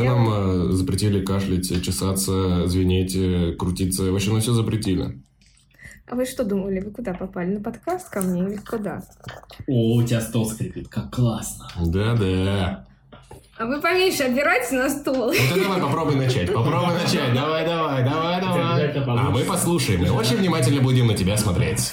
еще нам э, запретили кашлять, чесаться, звенеть, э, крутиться. В общем, на все запретили. А вы что думали, вы куда попали? На подкаст ко мне или куда? О, у тебя стол скрипит, как классно. Да-да. А вы поменьше опирайтесь на стол. Ну ты давай попробуй начать, попробуй начать. Давай, давай, давай, давай. А мы послушаем, мы очень внимательно будем на тебя смотреть.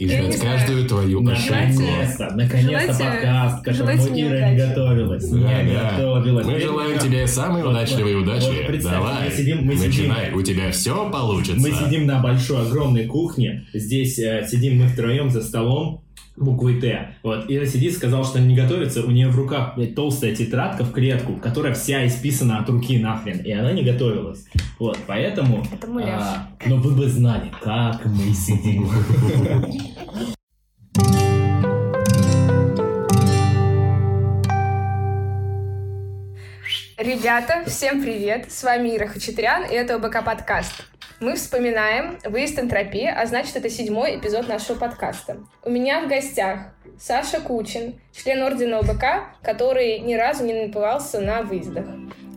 И Я не ждать знаю. каждую твою ошибку. Наконец-то, наконец-то подкаст, к которому желайте мне Ира не готовилась. Да, Не да. готовилась. Мы желаем тебе самой Вот, удачливой вот, удачи. вот Давай, мы сидим- мы сидим- начинай, у тебя все получится. Мы сидим на большой, огромной кухне. Здесь э, сидим мы втроем за столом буквой Т. Вот. Ира сидит, сказал, что не готовится. У нее в руках блядь, толстая тетрадка в клетку, которая вся исписана от руки нахрен. И она не готовилась. Вот, поэтому... Это а, но вы бы знали, как мы сидим. Ребята, всем привет! С вами Ира Хачатрян, и это ОБК подкаст. Мы вспоминаем выезд энтропии, а значит, это седьмой эпизод нашего подкаста. У меня в гостях Саша Кучин, член ордена ОБК, который ни разу не напивался на выездах.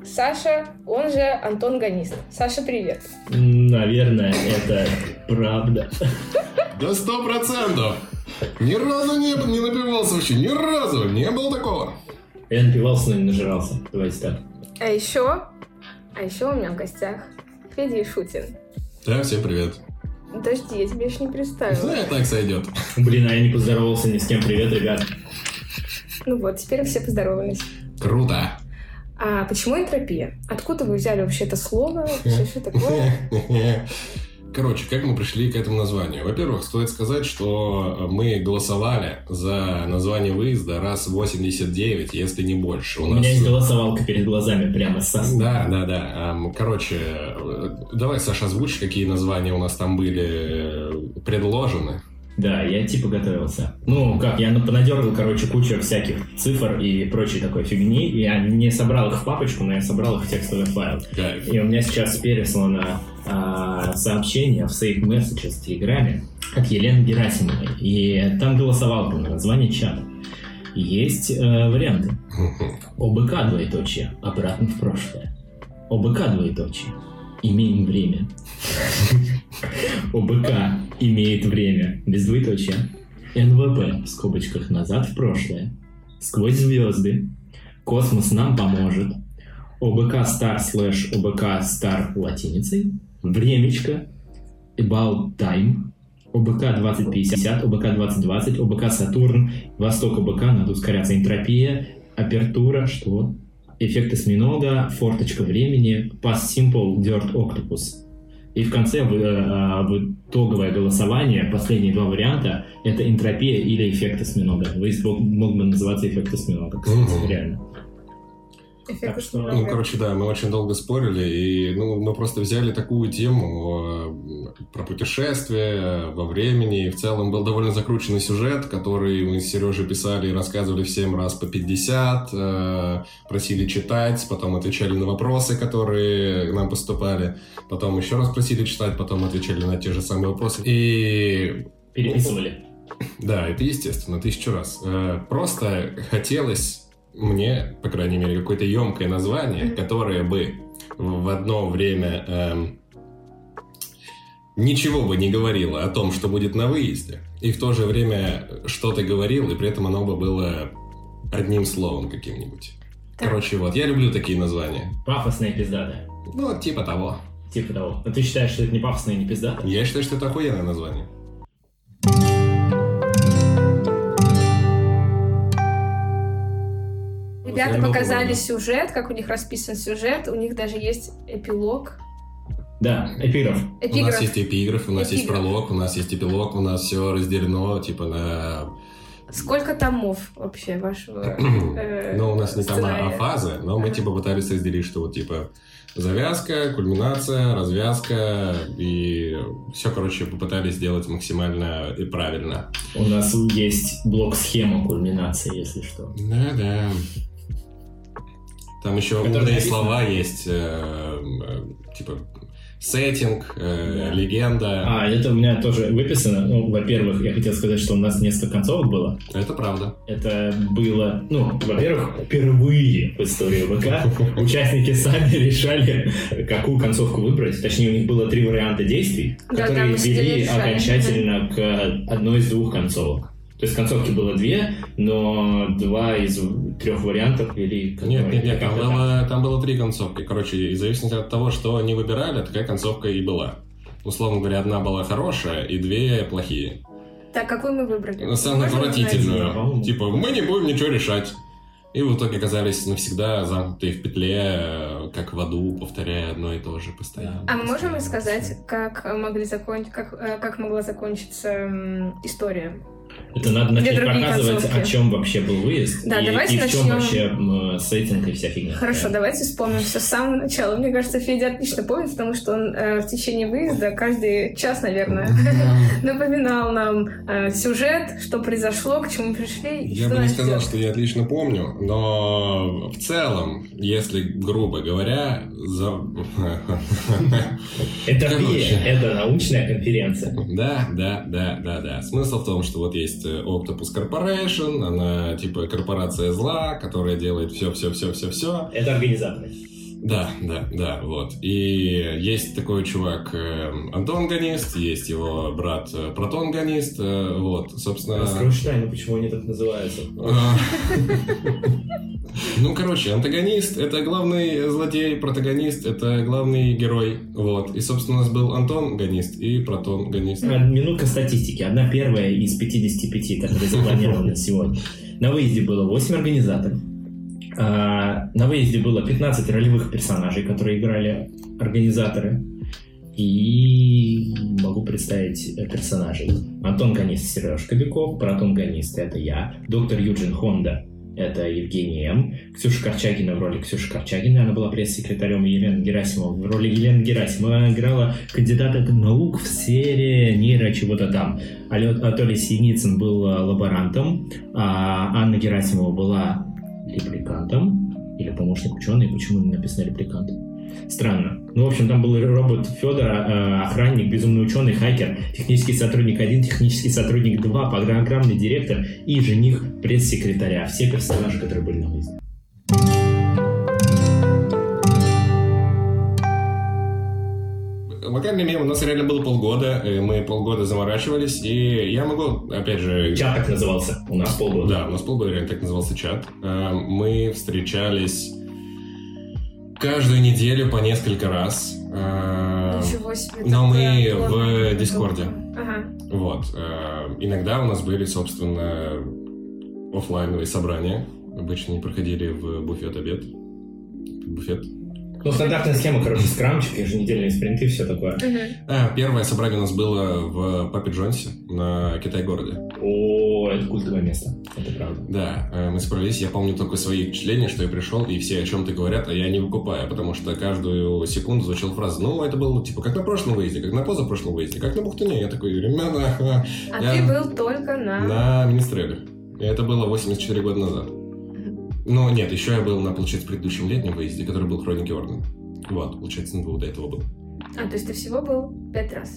Саша, он же Антон Ганист. Саша, привет. Наверное, это правда. Да сто процентов. Ни разу не, не напивался вообще, ни разу. Не было такого. Я напивался, но не нажирался. Давайте так. А еще, а еще у меня в гостях Федя Ишутин. Да, всем привет. Подожди, я тебя еще не Ну, представила. и так сойдет. Блин, а я не поздоровался ни с кем. Привет, ребят. Ну вот, теперь все поздоровались. Круто. А почему энтропия? Откуда вы взяли вообще это слово? Что такое? Короче, как мы пришли к этому названию? Во-первых, стоит сказать, что мы голосовали за название выезда раз 89, если не больше. У меня есть голосовалка перед глазами прямо с Да, да, да. Ам, Короче, э, давай, Саша, озвучь, какие названия у нас там были э, предложены. Да, я типа готовился. Ну, как, я понадергал, короче, кучу всяких цифр и прочей такой фигни. Я не собрал их в папочку, но я собрал их в текстовый файл. Кайф. И у меня сейчас переслано а, сообщение в Safe Messages в Телеграме от Елены Герасимовой. И там голосовалка на название чата. Есть э, варианты. ОБК двоеточие. Обратно в прошлое. ОБК двоеточие. Имеем время. ОБК имеет время. Без двоеточия. НВП в скобочках назад в прошлое. Сквозь звезды. Космос нам поможет. ОБК Star слэш ОБК Star латиницей. Времечко. About Time. ОБК 2050, ОБК 2020, ОБК Сатурн, Восток ОБК, надо ускоряться, энтропия, апертура, что? Эффект осьминога, форточка времени, Pass Simple, Dirt Octopus. И в конце в, э, в итоговое голосование, последние два варианта, это энтропия или эффект осьминога. Выезд мог, бы называться эффект осьминога, кстати, реально. Эффект Так что, Ну, короче, да, мы очень долго спорили, и ну, мы просто взяли такую тему э, про путешествия во времени, и в целом был довольно закрученный сюжет, который мы с Сережей писали и рассказывали всем раз по 50, э, просили читать, потом отвечали на вопросы, которые к нам поступали, потом еще раз просили читать, потом отвечали на те же самые вопросы. И Переписывали. да, это естественно, тысячу раз. Э, Просто хотелось мне, по крайней мере, какое-то емкое название, которое бы в одно время эм, ничего бы не говорило о том, что будет на выезде, и в то же время что-то говорил, и при этом оно бы было одним словом каким-нибудь. Так. Короче, вот, я люблю такие названия. Пафосная и пиздатая. Ну, типа того. Типа того. Но ты считаешь, что это не пафосная и не пиздатая? Я считаю, что это охуенное название. Ребята показали помогу. сюжет, как у них расписан сюжет. У них даже есть эпилог. Да, эпиграф. У Эпиграф. нас есть эпиграф, у нас есть Эпиграф. пролог, у нас есть эпилог, у нас все разделено, типа, на Сколько томов вообще вашего э, Ну, у нас не тома, а фазы, но мы типа пытались разделить, что вот типа завязка, кульминация, развязка и все, короче, попытались сделать максимально и правильно. У нас есть блок-схема кульминации, если что. Да-да. Там еще Это умные написано? слова есть, э, э, типа сеттинг, э, легенда. А, это у меня тоже выписано. Ну, во-первых, я хотел сказать, что у нас несколько концовок было. Это правда. Это было, ну, во-первых, впервые в истории ВК участники сами решали, какую концовку выбрать. Точнее, у них было три варианта действий, Да, которые вели решали. окончательно к одной из двух концовок. То есть концовки было две, но два из трех вариантов вели Нет, нет, нет, там было, там было три концовки. Короче, и в зависимости от того, что они выбирали, такая концовка и была. Условно говоря, одна была хорошая и две плохие. Так, какую мы выбрали? Ну, Самую отвратительную. Типа, мы не будем ничего решать. И в итоге оказались навсегда замкнутые в петле, как в аду, повторяя одно и то же постоянно. А мы можем рассказать, как могли закончить, как, э, как могла закончиться история? Это надо начать показывать, концовки. о чем вообще был выезд. Да, и, давайте и в чем начнем. вообще сеттинг и вся фигня. Хорошо, давайте вспомним все с самого начала. Мне кажется, Федя отлично помнит, потому что он э, в течение выезда каждый час, наверное, напоминал нам э, сюжет, что произошло, к чему пришли. Я что бы не сказал, что я отлично помню, но в целом, если грубо говоря, за... Это это научная конференция. Да, да, да, да, да. Смысл в том, что вот есть э, Octopus Corporation, она типа корпорация зла, которая делает все, все, все, все, все. Это организаторы. Да, да, да, вот. И есть такой чувак э, Антон Ганист, есть его брат э, Протон Ганист, э, вот, собственно. Раскроешь тайну, почему они так называются. А. Ну, короче, антагонист — это главный злодей, протагонист — это главный герой, вот. И, собственно, у нас был Антон Ганист и Протон Ганист. А, Минутка статистики. Одна первая из 55, которые запланированы сегодня. На выезде было 8 организаторов. А, На выезде было 15 ролевых персонажей, которые играли организаторы. И могу представить э, персонажей. Антон Ганист, Сереж Кобяков, Протон Ганист — это я, доктор Юджин Хонда — это Евгений М. Ксюша Корчагина в роли Ксюши Корчагиной, она была пресс-секретарем, и Елена Герасимова в роли Елены Герасимова играла кандидата наук в сфере нейро чего-то там. Анатолий Синицын был э, лаборантом, а Анна Герасимова была репликантом или помощник ученый, почему не написано репликант? Странно. Ну, в общем, там был робот Федор, э, охранник, безумный ученый, хакер, технический сотрудник 1, технический сотрудник 2, программный директор и жених пресс-секретаря. Все персонажи, которые были на выезде. Локальный мем у нас реально было полгода, мы полгода заморачивались, и я могу, опять же... Чат так назывался. У нас полгода. Да, у нас полгода реально так назывался чат. Э, Мы встречались каждую неделю по несколько раз. Э, Ничего себе. Но мы в Дискорде. Ага. Вот. э, Иногда у нас были, собственно, оффлайновые собрания. Обычно они проходили в буфет обед. Буфет. Ну, стандартная схема, короче, скрамчик, еженедельные спринты, все такое. Мгм. А, первое собрание у нас было в Папе Джонсе на Китай-городе. О, это культовое место. Это правда. Да, э, мы собрались. Я помню только свои впечатления, что я пришел, и все о чем-то говорят, а я не выкупаю, потому что каждую секунду звучала фраза, ну, это было типа как на прошлом выезде, как на позапрошлом выезде, как на Бухтуне. Я такой, ребята, А Я- ты был только на... на Министреле. И это было 84 года назад. Ну, нет, еще я был на, получается, предыдущем летнем выезде, который был Хроники Ордена. Вот, получается, на двух до этого был. А, то есть ты всего был пять раз?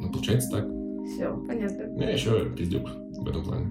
Ну, получается так. Все, понятно. Я еще пиздюк в этом плане.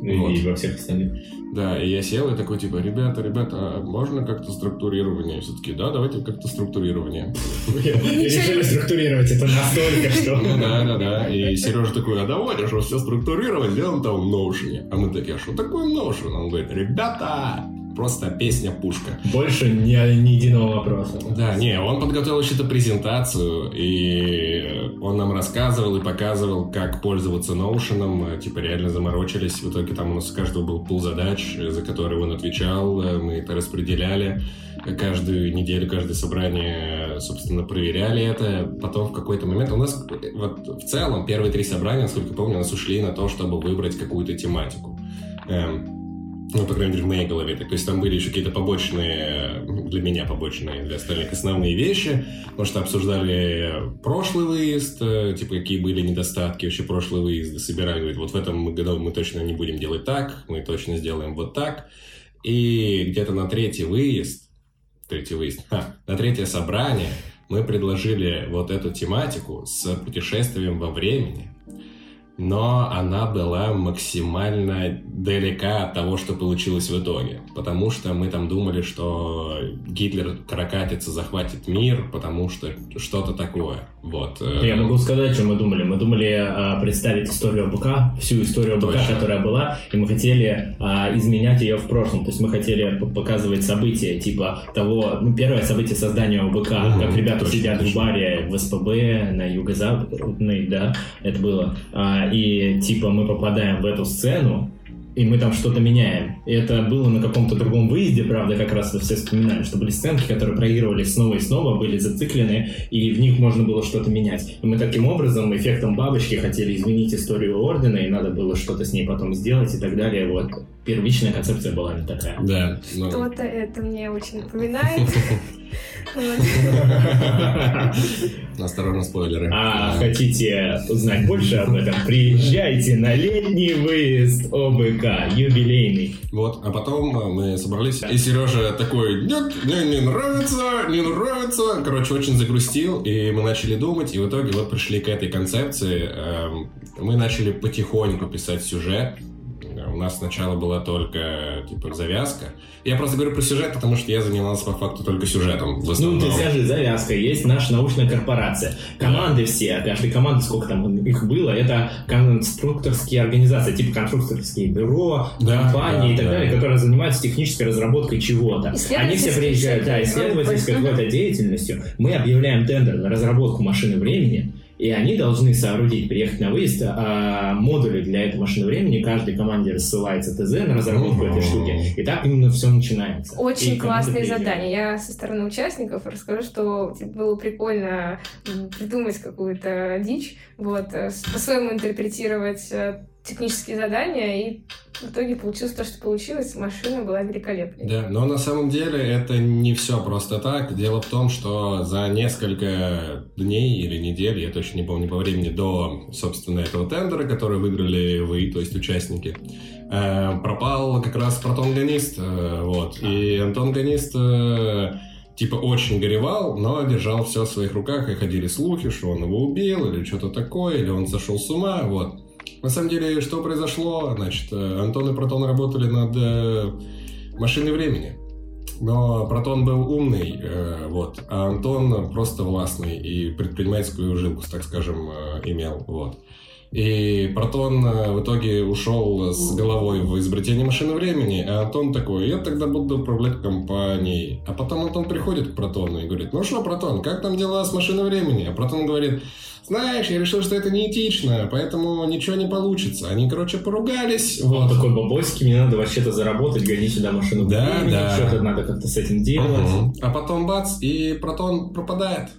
Вот. и во всех остальных. Да, и я сел и такой, типа, ребята, ребята, а можно как-то структурирование? Все таки да, давайте как-то структурирование. Решили структурировать это настолько, что... Ну да, да, да. И Сережа такой, а давайте же все структурировать, сделаем там Notion. А мы такие, а что такое Notion? Он говорит, ребята, просто песня пушка. Больше ни, ни единого вопроса. Да, не, он подготовил еще презентацию, и он нам рассказывал и показывал, как пользоваться Notion, типа реально заморочились. В итоге там у нас у каждого был пул задач, за которые он отвечал, мы это распределяли. Каждую неделю, каждое собрание, собственно, проверяли это. Потом в какой-то момент у нас, вот в целом, первые три собрания, насколько помню, у нас ушли на то, чтобы выбрать какую-то тематику. Эм, ну, по крайней мере, в моей голове. То есть там были еще какие-то побочные, ну, для меня побочные, для остальных основные вещи. Потому что обсуждали прошлый выезд, э, типа, какие были недостатки вообще прошлый выезда. Собирали, говорит, вот в этом году мы точно не будем делать так, мы точно сделаем вот так. И где-то на третий выезд, третий выезд, а, на третье собрание мы предложили вот эту тематику с путешествием во времени, но она была максимально далека от того, что получилось в итоге. Потому что мы там думали, что Гитлер каракатица захватит мир, потому что что-то такое. Вот. Э, Я могу сказать, что мы думали. Мы думали а, представить историю БК, всю историю БК, Точно. которая была, и мы хотели а, изменять ее в прошлом. То есть мы хотели показывать события, типа того, ну, первое событие создания ОБК, угу, как ребята точно, сидят точно. в баре в СПБ на юго-западной, да, это было. И типа мы попадаем в эту сцену, и мы там что-то меняем. И это было на каком-то другом выезде, правда, как раз вы все вспоминали, что были сценки, которые проигрывались снова и снова, были зациклены, и в них можно было что-то менять. И мы таким образом, эффектом бабочки, хотели изменить историю Ордена, и надо было что-то с ней потом сделать и так далее. Вот первичная концепция была не такая. Да. Но... Что-то это мне очень напоминает. Осторожно, спойлеры. А хотите узнать больше об этом? Приезжайте на летний выезд ОБК, юбилейный. Вот, а потом мы собрались, и Сережа такой, нет, мне не нравится, не нравится. Короче, очень загрустил, и мы начали думать, и в итоге вот пришли к этой концепции. Эм, мы начали потихоньку писать сюжет, у нас сначала была только, типа, завязка. Я просто говорю про сюжет, потому что я занимался по факту только сюжетом. В основном. Ну, ты скажи, завязка. Есть наша научная корпорация. Команды да. все, каждой команды, сколько там их было, это конструкторские организации, типа конструкторские бюро, да, компании да, и так да. далее, которые занимаются технической разработкой чего-то. Они все приезжают, да, исследовательской какой-то деятельностью. Мы объявляем тендер на разработку машины времени, и они должны соорудить, приехать на выезд, а модули для этой машины времени каждой команде рассылается ТЗ на разработку этой штуки. И так именно все начинается. Очень и классные задания. Я со стороны участников расскажу, что было прикольно придумать какую-то дичь, вот, э, по-своему интерпретировать э, технические задания, и в итоге получилось то, что получилось. Машина была великолепной. Да, но на самом деле это не все просто так. Дело в том, что за несколько дней или недель, я точно не помню по времени, до, собственно, этого тендера, который выиграли вы, то есть участники, э, пропал как раз Протон Ганист. Э, вот. И Антон Ганист э, типа очень горевал, но держал все в своих руках, и ходили слухи, что он его убил, или что-то такое, или он сошел с ума, вот. На самом деле, что произошло? Значит, э, Антон и Протон работали над э, машиной времени. Но Протон был умный, э, вот, а Антон просто властный и предпринимательскую жилку, так скажем, имел, вот. И Протон в итоге ушел с головой в изобретение машины времени, а Антон такой, я тогда буду управлять компанией. А потом Антон приходит к Протону и говорит, ну что, Протон, как там дела с машиной времени? А Протон говорит, знаешь, я решил, что это неэтично, поэтому ничего не получится. Они, короче, поругались. Вот. Он такой, бабойский, мне надо вообще-то заработать, гони сюда машину. Да, времени, да. Что-то надо как-то с этим делать. Угу. А потом бац, и протон пропадает.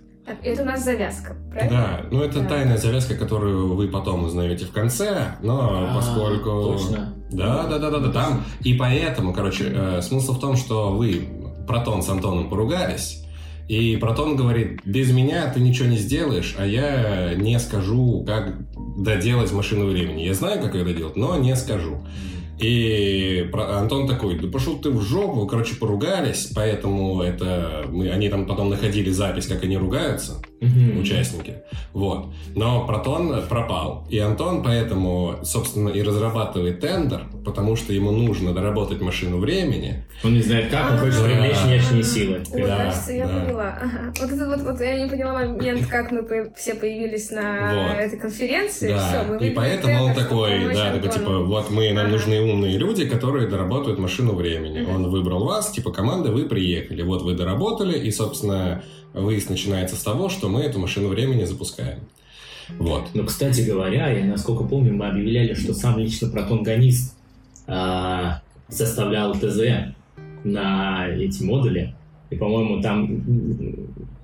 Это у нас завязка, правильно? Да, ну это да. тайная завязка, которую вы потом узнаете в конце, но а, поскольку... Точно. Да, да, да, да, да, там. И поэтому, короче, э, смысл в том, что вы, Протон с Антоном, поругались, и Протон говорит, без меня ты ничего не сделаешь, а я не скажу, как доделать машину времени. Я знаю, как это делать, но не скажу. И Антон такой, да пошел ты в жопу, короче, поругались, поэтому это мы, они там потом находили запись, как они ругаются, mm-hmm. участники, вот. Но Протон пропал, и Антон поэтому, собственно, и разрабатывает тендер, потому что ему нужно доработать машину времени. Он не знает как, он хочет привлечь внешние силы. Ой, да, кажется, я да. поняла. Вот это вот, вот я не поняла момент, как мы все появились на вот. этой конференции. Да. Все, мы и поэтому он такой, да, такой, типа, вот мы, нам нужны умные люди, которые доработают машину времени. Mm-hmm. Он выбрал вас, типа команда, вы приехали, вот вы доработали, и, собственно, выезд начинается с того, что мы эту машину времени запускаем. Вот. Но, кстати говоря, я насколько помню, мы объявляли, что сам лично протон-гонист а, составлял ТЗ на эти модули. И, по-моему, там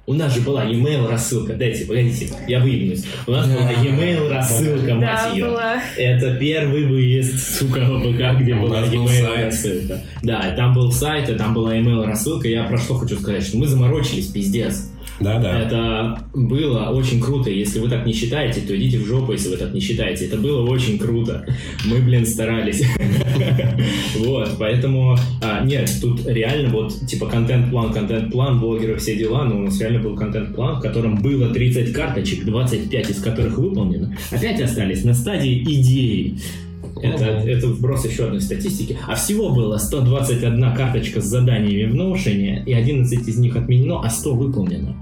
у нас же была e-mail рассылка. Дайте, погодите, я выявлюсь. У нас была e-mail рассылка, мать ее. Это первый выезд, сука, ВПК, где была e-mail рассылка. Да, там был сайт, и там была e-mail рассылка. Я про что хочу сказать, что мы заморочились, пиздец. Да, да. Это было очень круто. Если вы так не считаете, то идите в жопу, если вы так не считаете. Это было очень круто. Мы, блин, старались. Вот, поэтому... А, нет, тут реально вот, типа, контент-план, контент-план, блогеры, все дела, но у нас реально был контент-план, в котором было 30 карточек, 25 из которых выполнено, опять остались на стадии идеи. Это, это вброс еще одной статистики. А всего было 121 карточка с заданиями в Notion, и 11 из них отменено, а 100 выполнено.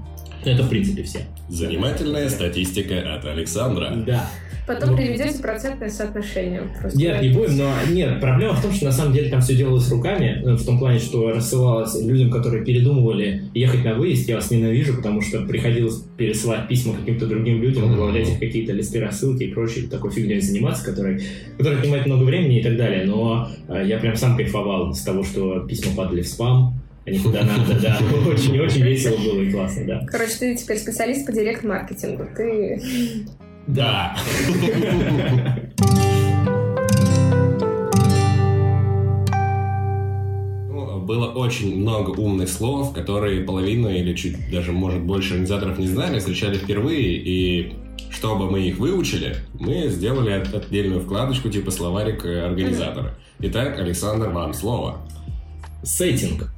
Это, в принципе, все. Занимательная статистика от Александра. Да. Потом Ну. переведете процентное соотношение. Просто Нет, не будем, но нет, проблема в том, что на самом деле там все делалось руками, э, в том плане, что рассылалось людям, которые передумывали ехать на выезд, я вас ненавижу, потому что приходилось пересылать письма каким-то другим людям, добавлять их какие-то листы рассылки и прочей такой фигней заниматься, которой, которая отнимает много времени и так далее, но э, я прям сам кайфовал с того, что письма падали в спам, куда надо, да, очень-очень весело было и классно, да. Короче, ты теперь специалист по директ-маркетингу. Ты... Да. Ну, Было очень много умных слов, которые половина или чуть даже, может, больше организаторов не знали, встречали впервые, и чтобы мы их выучили, мы сделали от- отдельную вкладочку типа словарик э, организатора. Итак, Александр, вам слово. Сеттинг.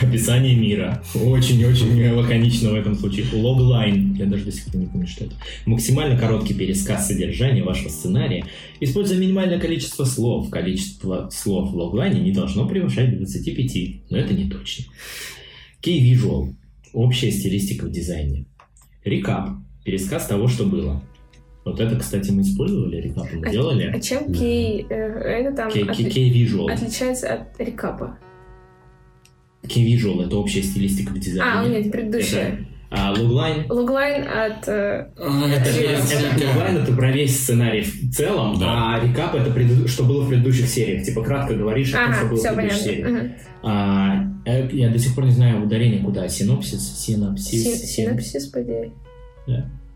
Описание мира. Очень-очень лаконично в этом случае. Логлайн. Я даже до сих пор не помню, что это. Максимально короткий пересказ содержания вашего сценария. Используя минимальное количество слов. Количество слов в логлайне не должно превышать 25, но это не точно. Key Visual. Общая стилистика в дизайне. Рекап. Пересказ того, что было. Вот это, кстати, мы использовали, рекап мы А делали. чем кей... э, это там отли- key Visual. отличается от рекапа? Key Visual — это общая стилистика в дизайне. А, нет, предыдущая. А логлайн Логлайн от... э, Это Интересно. Логлайн это про весь сценарий в целом, Да. а рекап это преду- что было в предыдущих сериях. Типа кратко говоришь о том, что Ага, было в предыдущих понятно. сериях. Мгм. А, я до сих пор не знаю ударение куда. Синопсис, синапсис. Син- син- Синапсис, по идее.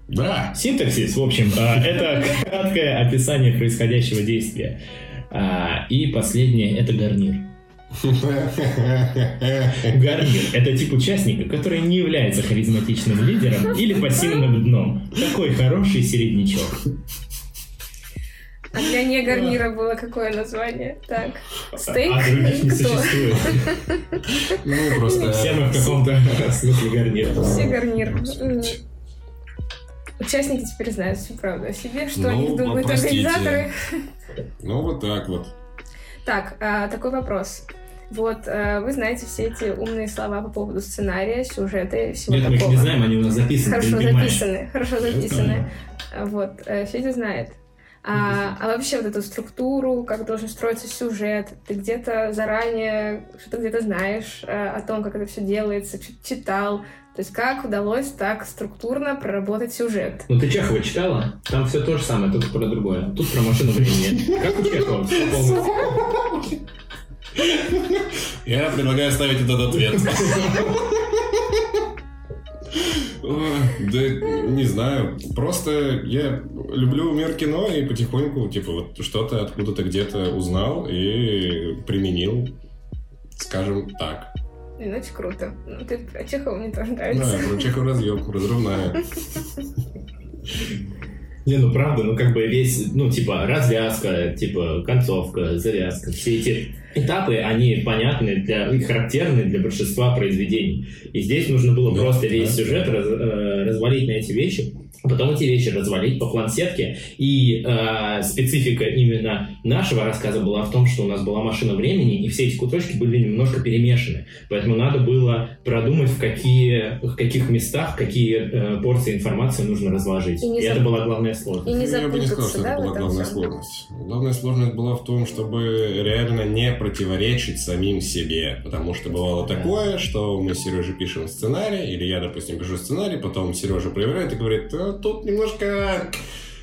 Да. Синтаксис, в общем, а, это краткое описание происходящего действия. А, И последнее это гарнир. Гарнир – это тип участника, который не является харизматичным лидером или пассивным дном. Такой хороший середнячок. А для не гарнира было какое название? Так. Стейк? А других не существует. Ну, просто... Все мы в каком-то смысле гарнир. Все гарнир. Участники теперь знают всю правду о себе, что о Ну, них думают простите. организаторы. Ну, вот так вот. Так, а, такой вопрос. Вот, а, вы знаете все эти умные слова по поводу сценария, сюжета и всего Нет, мы их такого. не знаем, они у нас записаны, Хорошо записаны, хорошо записаны. А, Вот, э, Федя знает. А, а вообще вот эту структуру, как должен строиться сюжет, ты где-то заранее, что-то где-то знаешь э, о том, как это все делается, читал. То есть как удалось так структурно проработать сюжет? Ну ты Чехова читала? Там все то же самое, только про другое. Тут про машину времени. Как у Чехова? Я предлагаю ставить этот ответ. Да не знаю, просто я люблю мир кино и потихоньку, типа, вот что-то откуда-то где-то узнал и применил, скажем так. Ну, очень круто. Ну, ты про Чехова мне тоже Да, нравится. про Чехов разъем, разрывная. Не, ну правда, ну как бы весь, ну типа развязка, типа концовка, завязка, все эти этапы, они понятны для, и характерны для большинства произведений. И здесь нужно было Да, просто весь да. сюжет раз- э, развалить на эти вещи, потом эти вещи развалить по плансетке. И э, специфика именно нашего рассказа была в том, что у нас была машина времени, и все эти кусочки были немножко перемешаны. Поэтому надо было продумать, в, какие, в каких местах, какие э, порции информации нужно разложить. И И, не это была главная И сложность. не Ну, я бы не сказал, что да, это была главная сложность. Главная сложность была в том, чтобы реально не противоречить самим себе. Потому что бывало такое, что мы с Сережей пишем сценарий, или я, допустим, пишу сценарий, потом Сережа проверяет и говорит, «А, тут немножко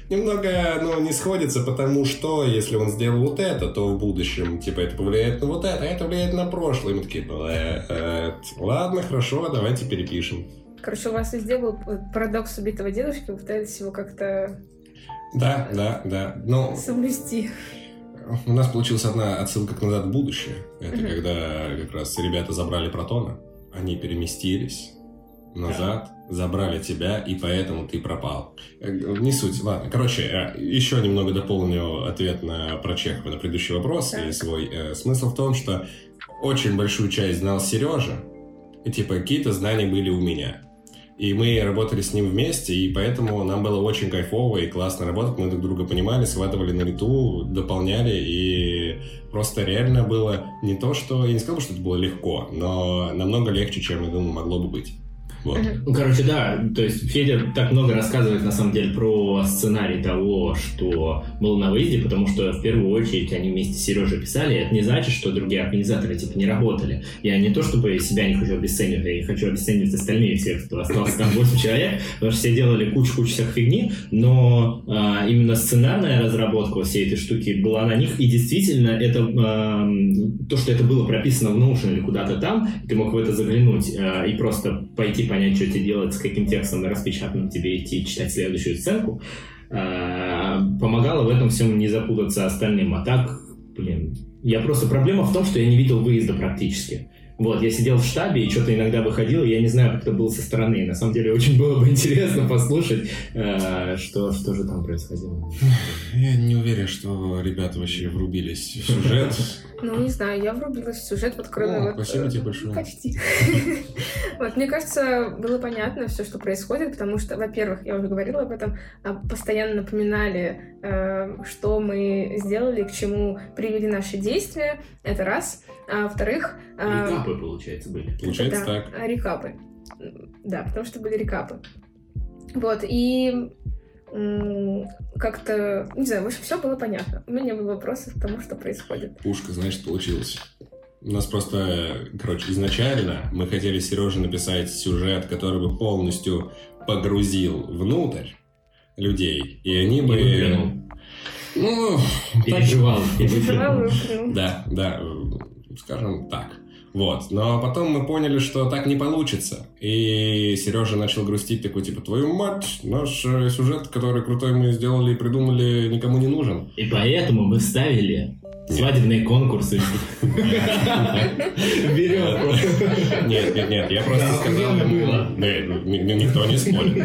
немного, ну, не сходится, потому что если он сделал вот это, то в будущем, типа, это повлияет на вот это, а это влияет на прошлое. И мы такие, «Э, ладно, хорошо, давайте перепишем. Короче, у вас везде был парадокс убитого дедушки, вы пытаетесь его как-то Да, да, да. Но соблюсти. У нас получилась одна отсылка к «Назад в будущее». Это Мгм. когда как раз ребята забрали Протона, они переместились назад, забрали тебя, и поэтому ты пропал. Э, Не суть, ладно. Короче, э, еще немного дополню ответ на про Чехова на предыдущий вопрос Так. и свой. Э, Смысл в том, что очень большую часть знал Сережа, и типа какие-то знания были у меня. И мы работали с ним вместе, и поэтому нам было очень кайфово и классно работать. Мы друг друга понимали, схватывали на лету, дополняли, и просто реально было не то, что... Я не сказал, что это было легко, но намного легче, чем, я думаю, могло бы быть. Вот. Ну, короче, да, то есть Федя так много рассказывает, на самом деле, про сценарий того, что было на выезде, потому что, в первую очередь, они вместе с Сережей писали, это не значит, что другие организаторы, типа, не работали. Я не то, чтобы себя не хочу обесценивать, я не хочу обесценивать остальные всех, кто остался там 8 человек, потому что все делали кучу-кучу всякой фигни, но а, именно сценарная разработка всей этой штуки была на них, и действительно, это а, то, что это было прописано в Notion или куда-то там, ты мог в это заглянуть а, и просто пойти понять, что тебе делать, с каким текстом распечатанным тебе идти читать следующую сценку, а, помогало в этом всем не запутаться остальным. А так, блин, я просто... Проблема в том, что я не видел выезда практически. Вот, я сидел в штабе и что-то иногда выходил, я не знаю, как это было со стороны. На самом деле, очень было бы интересно послушать, э, что, что же там происходило. Я не уверен, что ребята вообще врубились в сюжет. Ну, не знаю, я врубилась в сюжет, вот кроме О, вот... Спасибо тебе большое. Почти. Вот, мне кажется, было понятно все, что происходит, потому что, во-первых, я уже говорила об этом, а, постоянно напоминали, э, что мы сделали, к чему привели наши действия, это раз. А во-вторых... А, рекапы, получается, были. Получается так. Рекапы. Да, потому что были рекапы. Вот, и как-то, не знаю, в общем, все было понятно. У меня не было вопросов к тому, что происходит. Пушка, значит, получилось. У нас просто, короче, изначально мы хотели Сереже написать сюжет, который бы полностью погрузил внутрь людей, и они бы... Ну, переживал. Переживал, Да, да, скажем так. Вот. Но потом мы поняли, что так не получится. И Сережа начал грустить, такой, типа, твою мать, наш э, сюжет, который крутой мы сделали и придумали, никому не нужен. И поэтому мы ставили Свадебные конкурсы. Берем. Нет, нет, нет, я просто сказал... Никто не спорит.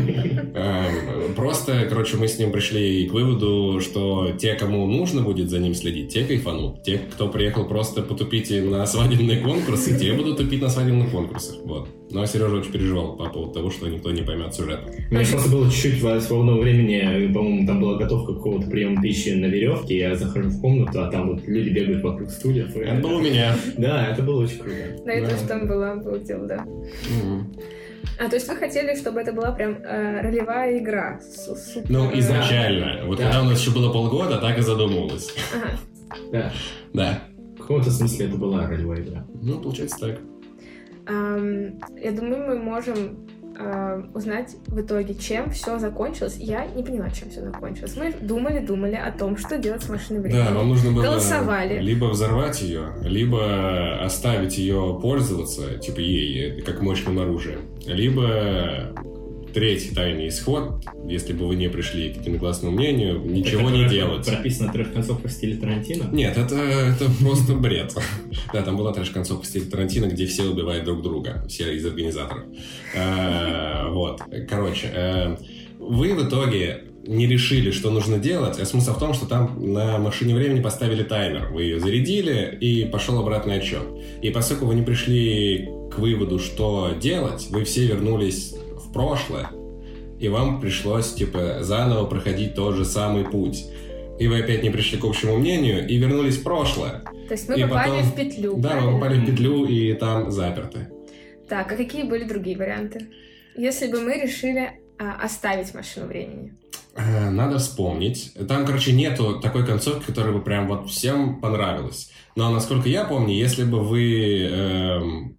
Эм, просто, короче, мы с ним пришли к выводу, что те, кому нужно будет за ним следить, те кайфанут. Те, кто приехал просто потупить на свадебные конкурсы, те будут тупить на свадебных конкурсах. Вот. Но Сережа очень переживал по поводу того, что никто не поймет сюжет. У меня просто было чуть-чуть свободного времени, по-моему, там была готовка какого-то приема пищи на веревке, я захожу в комнату, а там вот люди бегают вокруг стульев. Это было у меня. Да, это было очень круто. Да, это тоже там было, было дело, да. А, то есть вы хотели, чтобы это была прям э, ролевая игра? Супер. Ну, изначально. Вот да. когда у нас еще было полгода, так и задумывалось. Ага. Да. Да. В каком-то смысле это была ролевая игра. Ну, получается так. Я думаю, мы можем узнать в итоге, чем все закончилось. Я не поняла, чем все закончилось. Мы думали, думали о том, что делать с машиной времени. Да, вам нужно было Голосовали. либо взорвать ее, либо оставить ее пользоваться, типа ей, как мощным оружием, либо третий тайный исход, если бы вы не пришли к единогласному мнению, ничего это не делать. Прописано трэш-концовка в стиле Тарантино? Нет, это, это просто бред. Да, там была трэш-концовка в стиле Тарантино, где все убивают друг друга, все из организаторов. Э, вот, короче, э, вы в итоге не решили, что нужно делать, а смысл в том, что там на машине времени поставили таймер. Вы ее зарядили, и пошел обратный отчет. И поскольку вы не пришли к выводу, что делать, вы все вернулись прошлое, и вам пришлось, типа, заново проходить тот же самый путь. И вы опять не пришли к общему мнению и вернулись в прошлое. То есть мы и попали потом... в петлю. Да, правильно? мы попали в петлю и там заперты. Так, а какие были другие варианты? Если бы мы решили а, оставить машину времени. Э, надо вспомнить. Там, короче, нету такой концовки, которая бы прям вот всем понравилась. Но, насколько я помню, если бы вы эм,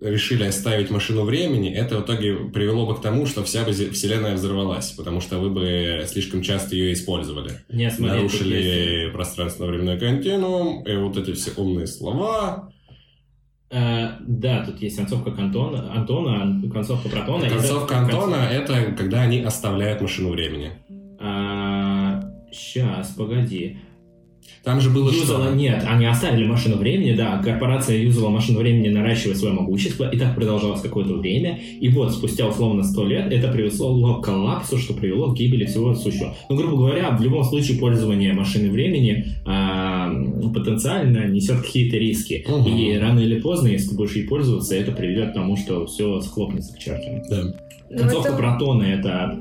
решили оставить машину времени, это в итоге привело бы к тому, что вся бы вселенная взорвалась, потому что вы бы слишком часто ее использовали. Не, смотри, Нарушили пространственно-временной континуум, и вот эти все умные слова. Uh, да, тут есть концовка Антона, Антона концовка Протона. Концовка это, Антона — это когда они оставляют машину времени. Uh, сейчас, погоди. Там же было Юзала что? нет, они оставили машину времени, да, корпорация юзала машину времени, наращивая свое могущество, и так продолжалось какое-то время, и вот спустя условно 100 лет это привело к коллапсу, что привело к гибели всего сущего. Ну, грубо говоря, в любом случае пользование машины времени а, потенциально несет какие-то риски, Мгм. и рано или поздно, если ты будешь ей пользоваться, это приведет к тому, что все схлопнется к чертям. Да. Ну, Концовка это- Протона это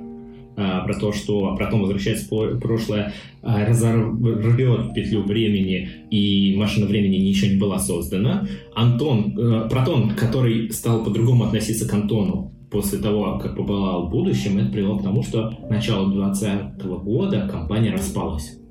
про то, что Протон возвращается в прошлое, а, разорвет петлю времени, и машина времени ничего не была создана. Антон, э, Протон, который стал по-другому относиться к Антону после того, как побывал в будущем, это привело к тому, что к началу 2020 года компания распалась.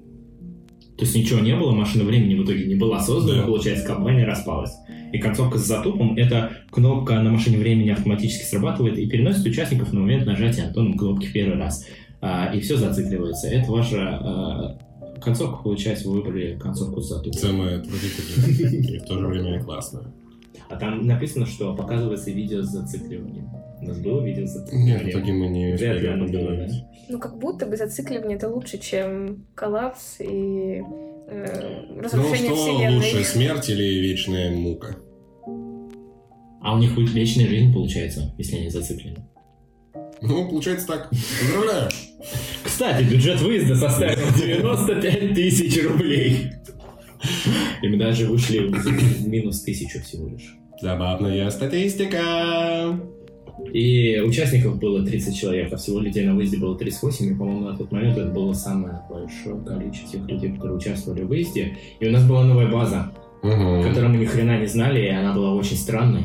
То есть ничего не было, машина времени в итоге не была создана, Да. получается, компания распалась. И концовка с затупом — это кнопка на машине времени автоматически срабатывает и переносит участников на момент нажатия Антоном кнопки в первый раз. А, и все зацикливается. Это ваша а, концовка, получается, вы выбрали концовку с затупом. Самое отвратительное и в то же время классное. А там написано, что показывается видео с зацикливанием. У нас было видео Нет, в итоге мы не Вряд ли успели оно было, определить. да? Ну, как будто бы зацикливание это лучше, чем коллапс и э, Ну разрушение что вселенной. лучше, смерть или вечная мука? А у них будет вечная жизнь, получается, если они зациклены. Ну, получается так. Поздравляю. Кстати, бюджет выезда составил 95 тысяч рублей. И мы даже вышли в минус тысячу всего лишь. Забавная статистика. И участников было 30 человек, а всего людей на выезде было 38, и, по-моему, на тот момент это было самое большое количество тех людей, которые участвовали в выезде. И у нас была новая база, Мгм. которую мы ни хрена не знали, и она была очень странной.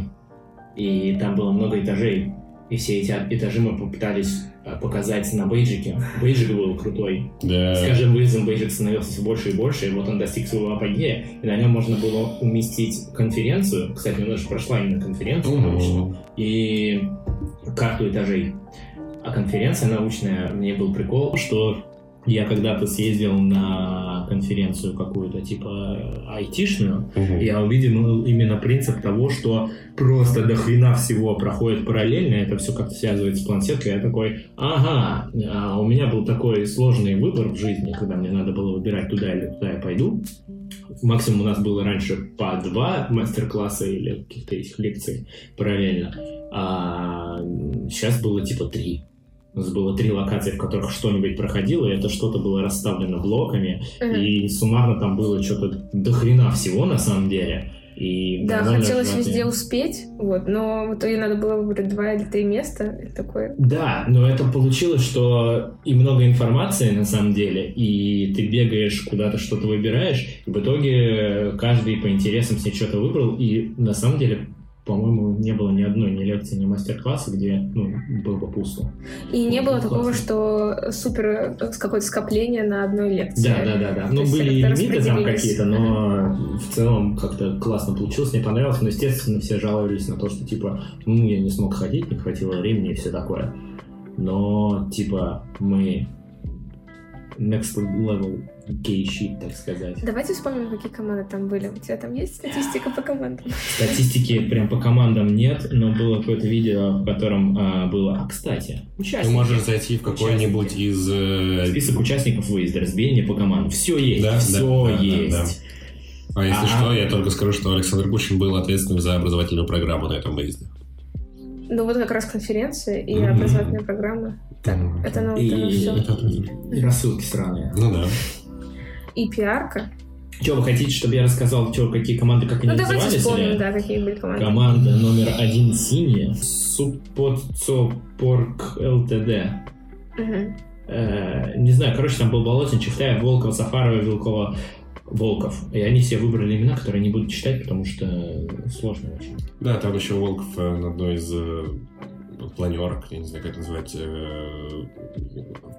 И там было много этажей, и все эти этажи мы попытались показать на бейджике. Бейджик был крутой. С Да. каждым выездом бейджик становился все больше и больше, и вот он достиг своего апогея, и на нем можно было уместить конференцию. Кстати, у нас же прошла именно конференция научная, Мгм. и карту этажей. А конференция научная, мне был прикол, что я когда-то съездил на конференцию какую-то типа айтишную, Мгм. я увидел именно принцип того, что просто до хрена всего проходит параллельно, это все как-то связывается с планшеткой, я такой, ага, а у меня был такой сложный выбор в жизни, когда мне надо было выбирать туда или туда я пойду. Максимум у нас было раньше по два мастер-класса или каких-то этих лекций параллельно, а сейчас было типа три. У нас было три локации, в которых что-нибудь проходило, и это что-то было расставлено блоками, Мгм. и суммарно там было что-то до хрена всего на самом деле. И Да, хотелось сжатые. везде успеть, вот, но в итоге надо было выбрать два или три места. Такое. Да, но это получилось, что и много информации на самом деле, и ты бегаешь куда-то что-то выбираешь, и в итоге каждый по интересам себе что-то выбрал, и на самом деле, по-моему, не было ни одной ни лекции, ни мастер-класса, где ну, было бы пусто. И не было Классно. такого, что супер э, какое-то скопление на одной лекции. Да, да, да, да. То Ну, были лимиты там какие-то, но в целом как-то классно получилось, мне понравилось, но, естественно, все жаловались на то, что, типа, ну, я не смог ходить, не хватило времени и все такое. Но, типа, мы next level gay shit, так сказать. Давайте вспомним, какие команды там были. У тебя там есть статистика по командам? Статистики прям по командам нет, но было какое-то видео, в котором а, было... А, кстати, Ты участники. можешь зайти в какой-нибудь из... э, Список участников выезда, разбиение по командам. Все есть, Да, да, все да, да, есть. А если Ага. что, я только скажу, что Александр Кучин был ответственным за образовательную программу на этом выезде. Ну, вот как раз конференция и Мгм. образовательная программа. Так, Мгм. это ну, И- все. И рассылки сраные. Ну да. И пиарка. Что, вы хотите, чтобы я рассказал, что, какие команды, как они Ну, давайте назывались? вспомним, или? да, какие были команды. Команда номер один синяя. Суппоцопорг ЛТД. Мгм. Э, не знаю, короче, там был Болотин, Чифтаев, Волков, Сафарова, Вилкова, Волков. И они все выбрали имена, которые не буду читать, потому что сложно очень. Да, там еще Волков э, на одной из э, планерок, я не знаю, как это назвать, э,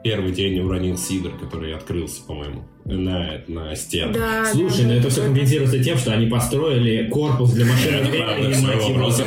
первый день уронил сидр, который открылся, по-моему, на, на стену. Да, Слушай, да, ну да, это все да. компенсируется тем, что они построили корпус для машины времени,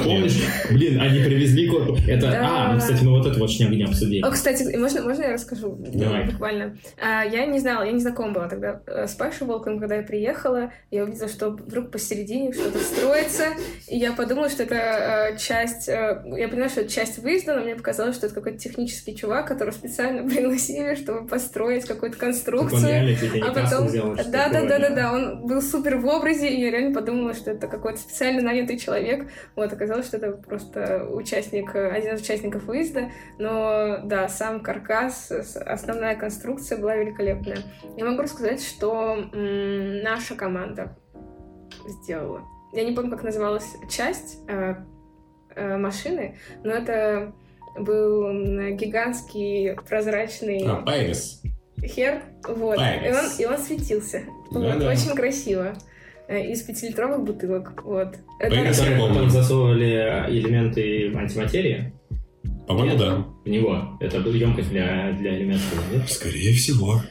помнишь? Блин, они привезли корпус. Это, Да. а, ну, кстати, мы вот это вот не обсудили. О, кстати, можно, можно я расскажу? Давай. Буквально. А, я не знала, я не знакома была тогда э, с Пашей Волком, когда я приехала. Я увидела, что вдруг посередине что-то строится. И я подумала, что это э, часть... э, я поняла, что это часть выезда, но мне показалось, что это какой-то технический чувак, которого специально пригласили, чтобы построить какую-то конструкцию. реально потом... Да, да, да, да, да, он был супер в образе, и я реально подумала, что это какой-то специально нанятый человек. Вот, оказалось, что это просто участник, один из участников выезда. Но, да, сам каркас, основная конструкция была великолепная. Я могу рассказать, что наша команда сделала. Я не помню, как называлась часть э, э, машины, но это был гигантский прозрачный... А. Хер, вот. И он, и он светился. Да, вот, да. Очень красиво. Э, из пятилитровых бутылок. Вот. Это... Там засовывали элементы антиматерии? По-моему, да. В него. Это емкость для, для элементов, нет? Скорее всего.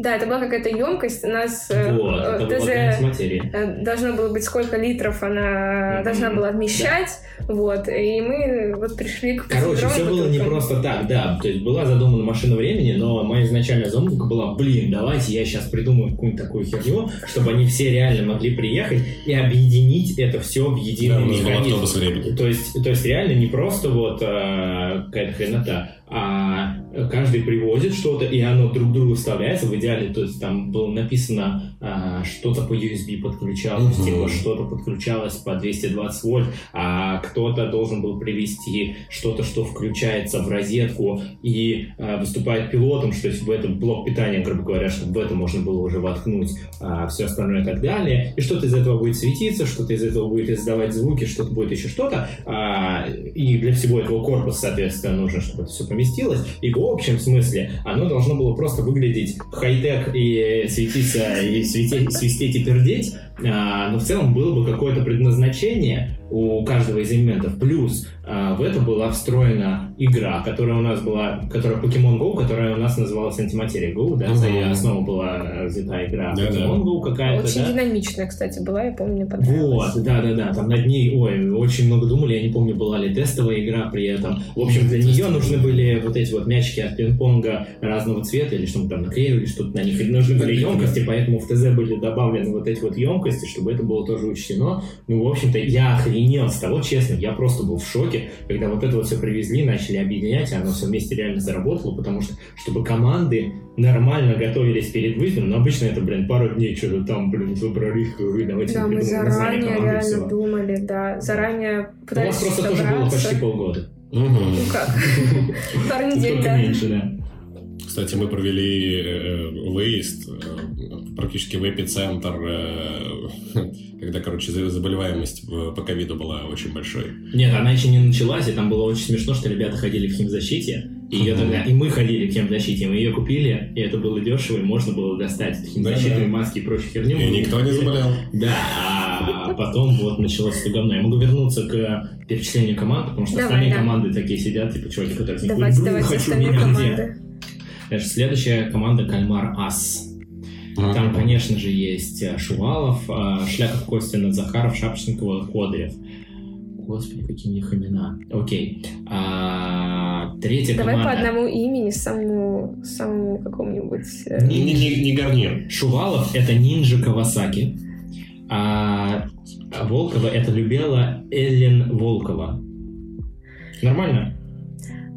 Да, это была какая-то емкость. У нас э, вот, э, ТЗ э, должно было быть, сколько литров она mm-hmm. должна была вмещать. Да. Вот. И мы вот пришли к Короче, все было не просто так, да. То есть была задумана машина времени, но моя изначальная замутка была, блин, давайте я сейчас придумаю какую-нибудь такую херню, чтобы они все реально могли приехать и объединить это все в единый да, механизм. То есть, то есть реально не просто вот э, какая-то хренота, а каждый привозит что-то, и оно друг другу вставляется в идеале, то есть там было написано что-то по USB подключалось, uh-huh. типа что-то подключалось по 220 вольт, а кто-то должен был привести что-то, что включается в розетку и а, выступает пилотом, что есть в этом блок питания, грубо говоря, чтобы в это можно было уже воткнуть а, все остальное и так далее, и что-то из этого будет светиться, что-то из этого будет издавать звуки, что-то будет еще что-то, а, и для всего этого корпуса, соответственно, нужно, чтобы это все поместилось, и в общем смысле оно должно было просто выглядеть хай-тек и светиться, и светить, свистеть и пердеть, а, но в целом было бы какое-то предназначение, у каждого из элементов. Плюс а, в это была встроена игра, которая у нас была, которая Pokemon Go, которая у нас называлась Антиматерия Go, да, за ее основу была взята игра да, Pokemon да. Go какая-то, Очень да? динамичная, кстати, была, я помню, мне понравилась. Вот, да-да-да, там над ней, ой, очень много думали, я не помню, была ли тестовая игра при этом. В общем, для нее нужны были вот эти вот мячики от пинг-понга разного цвета, или что-то там наклеивали, что-то на них, нужны были емкости, поэтому в ТЗ были добавлены вот эти вот емкости, чтобы это было тоже учтено. Ну, в общем-то, я охренел охренел с того, честно, я просто был в шоке, когда вот это вот все привезли, начали объединять, и оно все вместе реально заработало, потому что, чтобы команды нормально готовились перед выездом, но обычно это, блин, пару дней что-то там, блин, выбрали, давайте Да, мы заранее реально всего. думали, да, заранее пытались У вас просто тоже было почти полгода. Ну как? Пару недель, да. меньше, да. Кстати, мы провели э, выезд э, практически в эпицентр, э, когда, короче, заболеваемость по ковиду была очень большой. Нет, она еще не началась, и там было очень смешно, что ребята ходили в химзащите, и, ее тогда, и мы ходили в химзащите, мы ее купили, и это было дешево, и можно было достать химзащитные да, да. маски и прочую херню. И никто не заболел. Да, а потом вот началось это говно. Я могу вернуться к перечислению команд, потому что Давай, остальные да. команды такие сидят, типа чуваки, которые давайте, давайте, хочу меня где. Следующая команда Кальмар Ас. Mm-hmm. Там, конечно же, есть э, Шувалов, э, Шляков, Костина, Захаров, Шапшникова, Ходырев. Господи, какие у них имена. Окей. А, третья Давай команда... по одному имени, самому, самому какому-нибудь... Э, не, не, не, не горни. Шувалов — это Нинджа Кавасаки. А Волкова — это Любела Эллен Волкова. Нормально?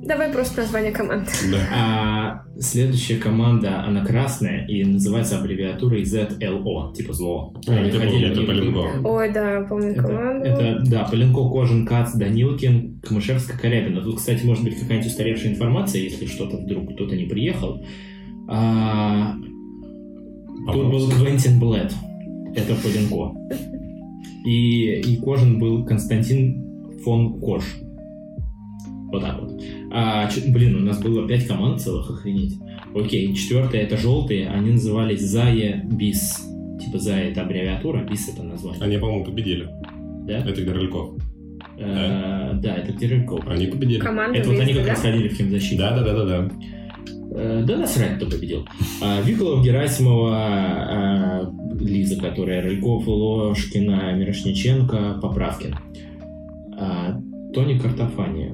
Давай просто название команды. Да. А, следующая команда, она красная и называется аббревиатурой ZLO, типа зло. А, Они это ходили, это Поленко. Ой, да, помню это, команду. Это, да, Поленко, Кожин, Кац, Данилкин, Камышевская, Корябина. Тут, кстати, может быть какая-нибудь устаревшая информация, если что-то вдруг кто-то не приехал. А, тут был Квентин Блэд. Это Поленко. И, и Кожин был Константин фон Кош. Вот так вот. А, блин, у нас было пять команд целых, охренеть. Окей, четвертая это желтые, они назывались Зая Бис. Типа Зая это аббревиатура, Бис это название. Они, по-моему, победили. Да? Это Горельков. Да? да, это Горельков. Они победили. Команда это вот они как раз ходили в химзащиту. Да, да, да, да, да. Э, да насрать, кто победил. А, Виколов, Герасимова, а, Лиза, которая Рыльков, Ложкина, Мирошниченко, Поправкин. А, Тони Картофани.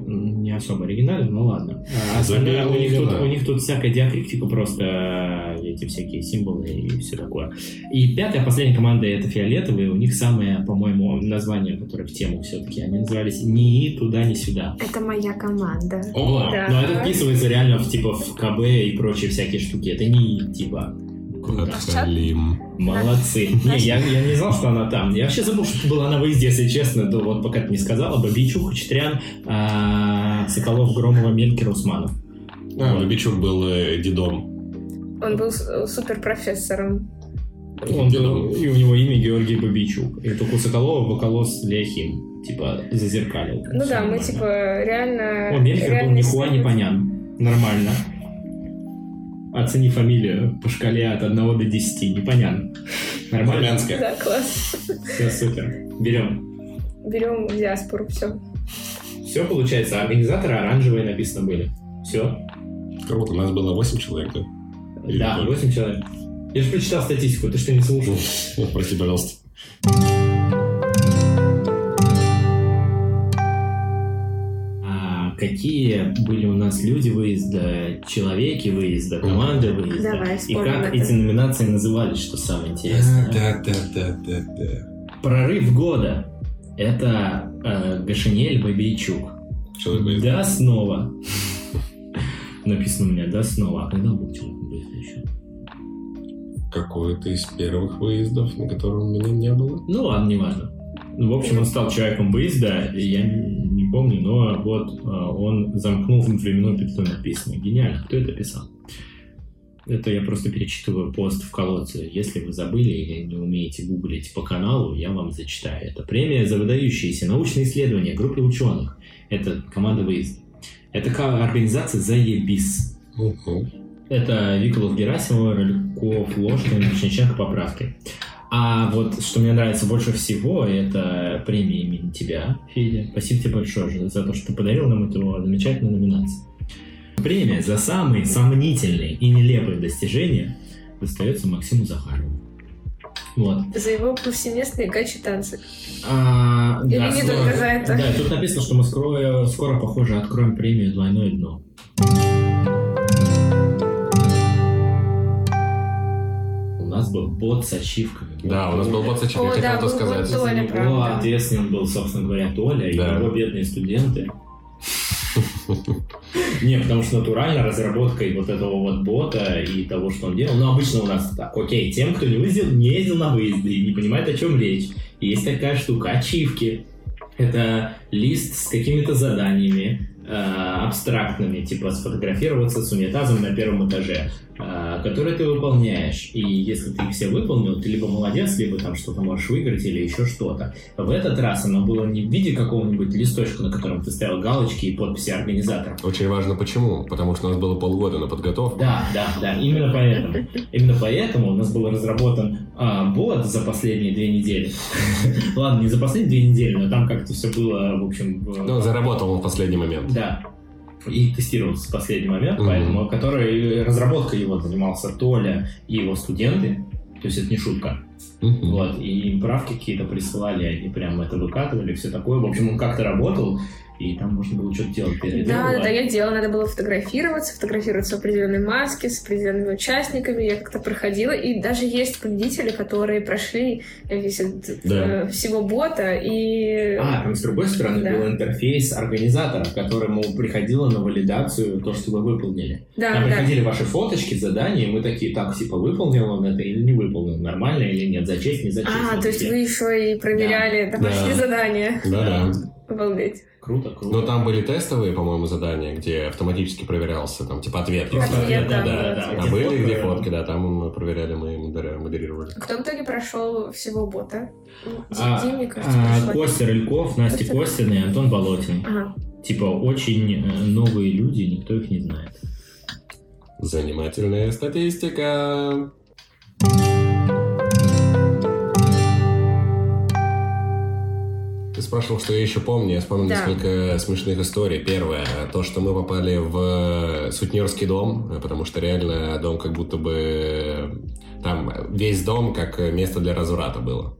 Особо оригинально, но ладно. А остальное, у, них тут, у них тут всякая диакритика, просто э, эти всякие символы и все такое. И пятая, последняя команда это фиолетовые. У них самое, по-моему, название, которое в тему все-таки. Они назывались «Ни туда, ни сюда». Это моя команда. О, да. Но это вписывается реально в, типа, в КБ и прочие всякие штуки. Это не типа Подхалим. Молодцы. Не, я, я не знал, что она там. Я вообще забыл, что была на выезде, если честно. То вот пока ты не сказала. Бабичук, Хачатрян, а, Соколов, Громова, Мелькер, Усманов. А, Бабичук был э, дедом. Он был с- суперпрофессором. Он был- и у него имя Георгий Бабичук. И только у Соколова Бакалос Ляхим. Типа, зазеркалил. Ну да, мы нормально. типа реально... О, Мельхер был реально нихуя не понян. Нормально. Оцени фамилию по шкале от 1 до 10. Непонятно. Нормально? Армянская. Да, класс. Все супер. Берем. Берем диаспору, все. Все получается. Организаторы оранжевые написано были. Все. Круто, у нас было 8 человек, да? Или Да, сколько? 8 человек. Я же прочитал статистику, ты что не слушал? Прости, пожалуйста. Какие были у нас люди выезда, человеки выезда, команды выезда? Давай, И как это. эти номинации назывались, что самое интересное? Да, да, да, да, да. Прорыв года. Это э, Гашинель Бабейчук. Человек выезд. Да, снова. Написано у меня, да, снова. А когда был человек выезда еще? Какой-то из первых выездов, на котором меня не было. Ну ладно, неважно. Ну, в общем, он стал человеком выезда, и я не помню, но вот э, он замкнул временную петлю написано. Гениально. Кто это писал? Это я просто перечитываю пост в колодце. Если вы забыли или не умеете гуглить по каналу, я вам зачитаю. Это премия за выдающиеся научные исследования группе ученых. Это команда выезда. Это организация «Заебис». Мгм. Это Виколов Герасимов, Рольков, Ложкин, Шевченко поправки. А вот что мне нравится больше всего, это премия имени тебя, Федя. Спасибо тебе большое за то, что ты подарил нам эту замечательную номинацию. Премия за самые сомнительные и нелепые достижения достается Максиму Захарову. Вот. За его повсеместные гачи-танцы. А, Или да, не скоро- только за это? Да, тут написано, что мы скоро, скоро, похоже, откроем премию «Двойное дно». Нас был бот с ачивками. Да, у нас был вот зачем, О, я да, хотел это сказать. Толя, него правда. ответственен был, собственно говоря, Толя и его бедные студенты. Не, потому что натурально разработкой вот этого вот бота и того, что он делал, ну, обычно у нас так, окей, тем, кто не ездил, не ездил на выезды и не понимает, о чем речь, есть такая штука, ачивки. Это лист с какими-то заданиями, э, абстрактными, типа сфотографироваться с унитазом на первом этаже, э, которые ты выполняешь. И если ты их все выполнил, ты либо молодец, либо там что-то можешь выиграть или еще что-то. В этот раз оно было не в виде какого-нибудь листочка, на котором ты ставил галочки и подписи организатора. Очень важно почему. Потому что у нас было полгода на подготовку. Да, да, да, именно поэтому. Именно поэтому у нас был разработан а, бот за последние две недели. Ладно, не за последние две недели, но там как-то все было, в общем... Ну, заработал он в последний момент. Да. И тестировался в последний момент, Мгм. поэтому который разработкой его занимался Толя и его студенты. То есть это не шутка. Мгм. Вот, и им правки какие-то присылали, они прям это выкатывали, все такое. В общем, он как-то работал, и там можно было что-то делать. перед этим Да, да, да, я делала, надо было фотографироваться, фотографироваться в определенной маске с определенными участниками, я как-то проходила, и даже есть победители, которые прошли весь этот, Да. э, всего бота, и... А, там с другой стороны Да. был интерфейс организатора, которому приходило на валидацию то, что вы выполнили. да, Там да. приходили ваши фоточки, задания, и мы такие, так, типа, выполнил он это или не выполнил, нормально или нет, зачесть, не зачесть. А, то есть вы еще и проверяли домашние Да. задания. Да-да. Обалдеть. Круто, круто. Но там были тестовые, по-моему, задания, где автоматически проверялся, там, типа, ответ. Ответ, если- да, да, да. А были где фотки, да, там мы проверяли, мы модери- модерировали. Кто в итоге прошел всего бота? А, Дим, кажется, а. Костя Рыльков, Настя. Костина и Антон Болотин. Ага. Типа, очень э, новые люди, никто их не знает. Занимательная статистика. Ты спрашивал, что я еще помню. Я вспомнил Да. несколько смешных историй. Первое, то, что мы попали в сутнерский дом, потому что реально дом как будто бы... Там весь дом как место для разврата было.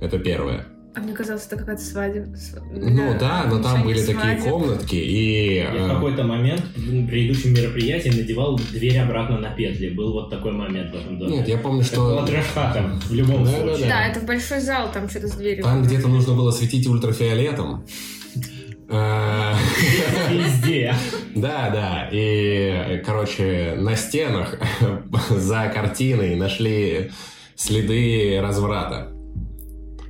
Это первое. А мне казалось, это какая-то свадьба. Св- Ну да, но там были такие свадеб. комнатки, и... Я в э, какой-то момент в предыдущем мероприятии надевал дверь обратно на петли. Был вот такой момент в этом доме. Нет, я помню, Это что трэш-хата в любом Да, случае. да, Да, это в большой зал, там что-то с дверью. там где-то нужно было светить ультрафиолетом. Э, Везде. Да, да. И, короче, на стенах за картиной нашли следы разврата.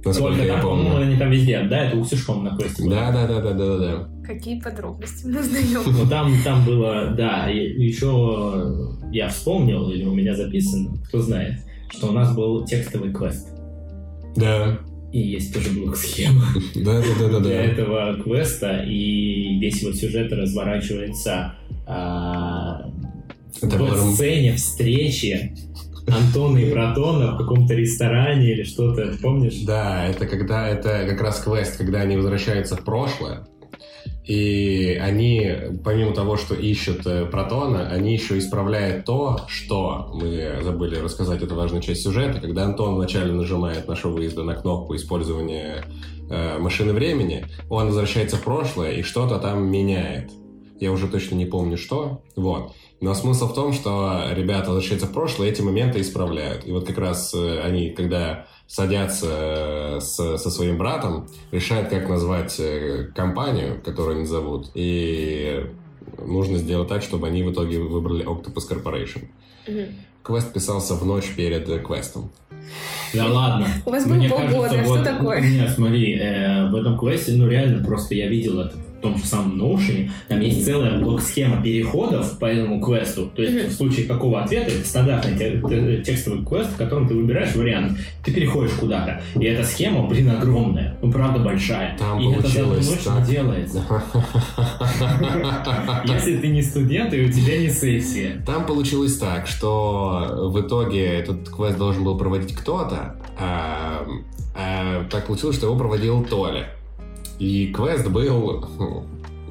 Насколько Только я там, по-моему, помню. они там везде, да, это Уксюшком на квесте. было. Да, да, да, да, да, да. Какие подробности мы узнаем? Ну там, там было, да, еще я вспомнил, или у меня записано, кто знает, что у нас был текстовый квест. Да, И есть тоже блок-схема да, да, да, да, для да. этого квеста, и весь его сюжет разворачивается а, в сцене встречи Антона и Протона в каком-то ресторане или что-то, помнишь? Да, это когда это как раз квест, когда они возвращаются в прошлое. И они, помимо того, что ищут э, протона, они еще исправляют то, что мы забыли рассказать, это важная часть сюжета, когда Антон вначале нажимает нашего выезда на кнопку использования э, машины времени, он возвращается в прошлое и что-то там меняет. Я уже точно не помню что. Вот. Но смысл в том, что ребята возвращаются в прошлое, эти моменты исправляют. И вот как раз э, они, когда садятся э, с- со своим братом, решают, как назвать э, компанию, которую они зовут. И нужно сделать так, чтобы они в итоге выбрали Octopus Corporation. Мгм. Квест писался в ночь перед квестом. Да ладно. У вас было Мне полгода, кажется, что вот- такое? Нет, смотри, э, в этом квесте, ну реально, просто я видел это в том же самом Notion, там есть целая блок-схема переходов по этому квесту. То есть в случае какого ответа, это стандартный те- те- текстовый квест, в котором ты выбираешь вариант, ты переходишь куда-то. И эта схема, блин, огромная, ну правда большая. Там и это за одну получилось ночь так. не делается. Если ты не студент, и у тебя не сессия. Там получилось так, что в итоге этот квест должен был проводить кто-то, а, а так получилось, что его проводил Толя. И квест был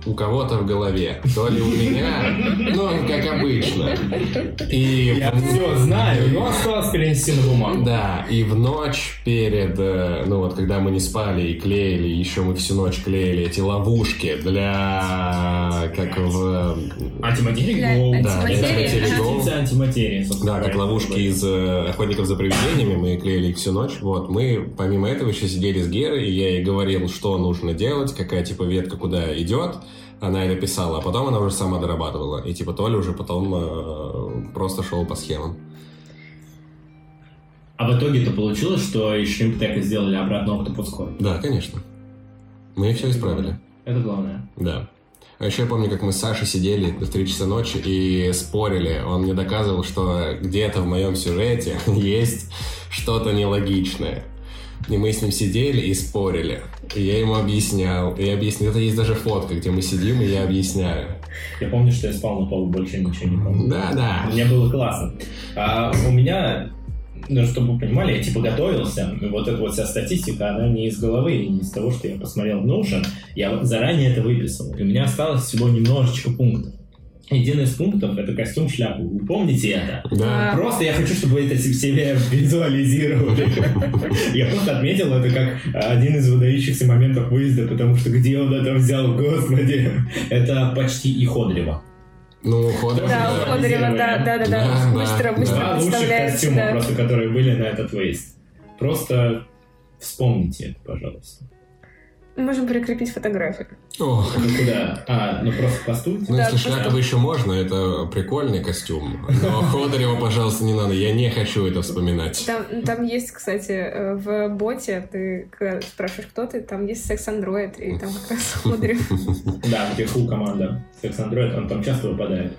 у кого-то в голове. То ли у меня, ну, как обычно. И Я все знаю, но осталось перенести на бумагу. да, и в ночь перед, э, ну вот, когда мы не спали и клеили, еще мы всю ночь клеили эти ловушки для, как в, Антиматерия Для Гоу. Да, антиматерии, антиматерии, Да, как ловушки из э, «Охотников за привидениями», мы клеили их всю ночь. Вот, мы, помимо этого, еще сидели с Герой, и я ей говорил, что нужно делать, какая, типа, ветка куда идет. Она это писала, а потом она уже сама дорабатывала. И, типа, Толя уже потом э, просто шел по схемам. А в итоге-то получилось, что и Шримптека сделали обратно Octopus. Да, конечно. Мы все исправили. Это главное. Да. А еще я помню, как мы с Сашей сидели в 3 часа ночи и спорили. Он мне доказывал, что где-то в моем сюжете есть что-то нелогичное. И мы с ним сидели и спорили. И я ему объяснял. И объяснил. Это есть даже фотка, где мы сидим, и я объясняю. Я помню, что я спал на полу, больше ничего не помню. Да-да. Мне было классно. А у меня, ну, чтобы вы понимали, я типа готовился. и Вот эта вот вся статистика, она не из головы, и не из того, что я посмотрел в Notion. Я заранее это выписал. И у меня осталось всего немножечко пунктов. Один из пунктов — это костюм-шляпу. Вы помните это? Да. Просто я хочу, чтобы вы это себе визуализировали. Я просто отметил это как один из выдающихся моментов выезда, потому что где он это взял, господи. Это почти и Ходрева. Ну, Ходоров, Да, да. Ходорева, да, да, да, Да. Быстро, быстро Два лучших костюма, просто которые были на этот выезд. Просто вспомните это, пожалуйста. Мы Можем прикрепить фотографию. Ох. Ну куда? А, ну просто постуйте. Ну, Да, если Шлякову еще можно, это прикольный костюм. Но Ходорева, пожалуйста, не надо. Я не хочу это вспоминать. Там, там есть, кстати, э, в боте, ты когда спрашиваешь, кто ты, там есть секс-андроид, и там как раз Ходорев. Да, где фул команда. Секс Android, он там часто выпадает.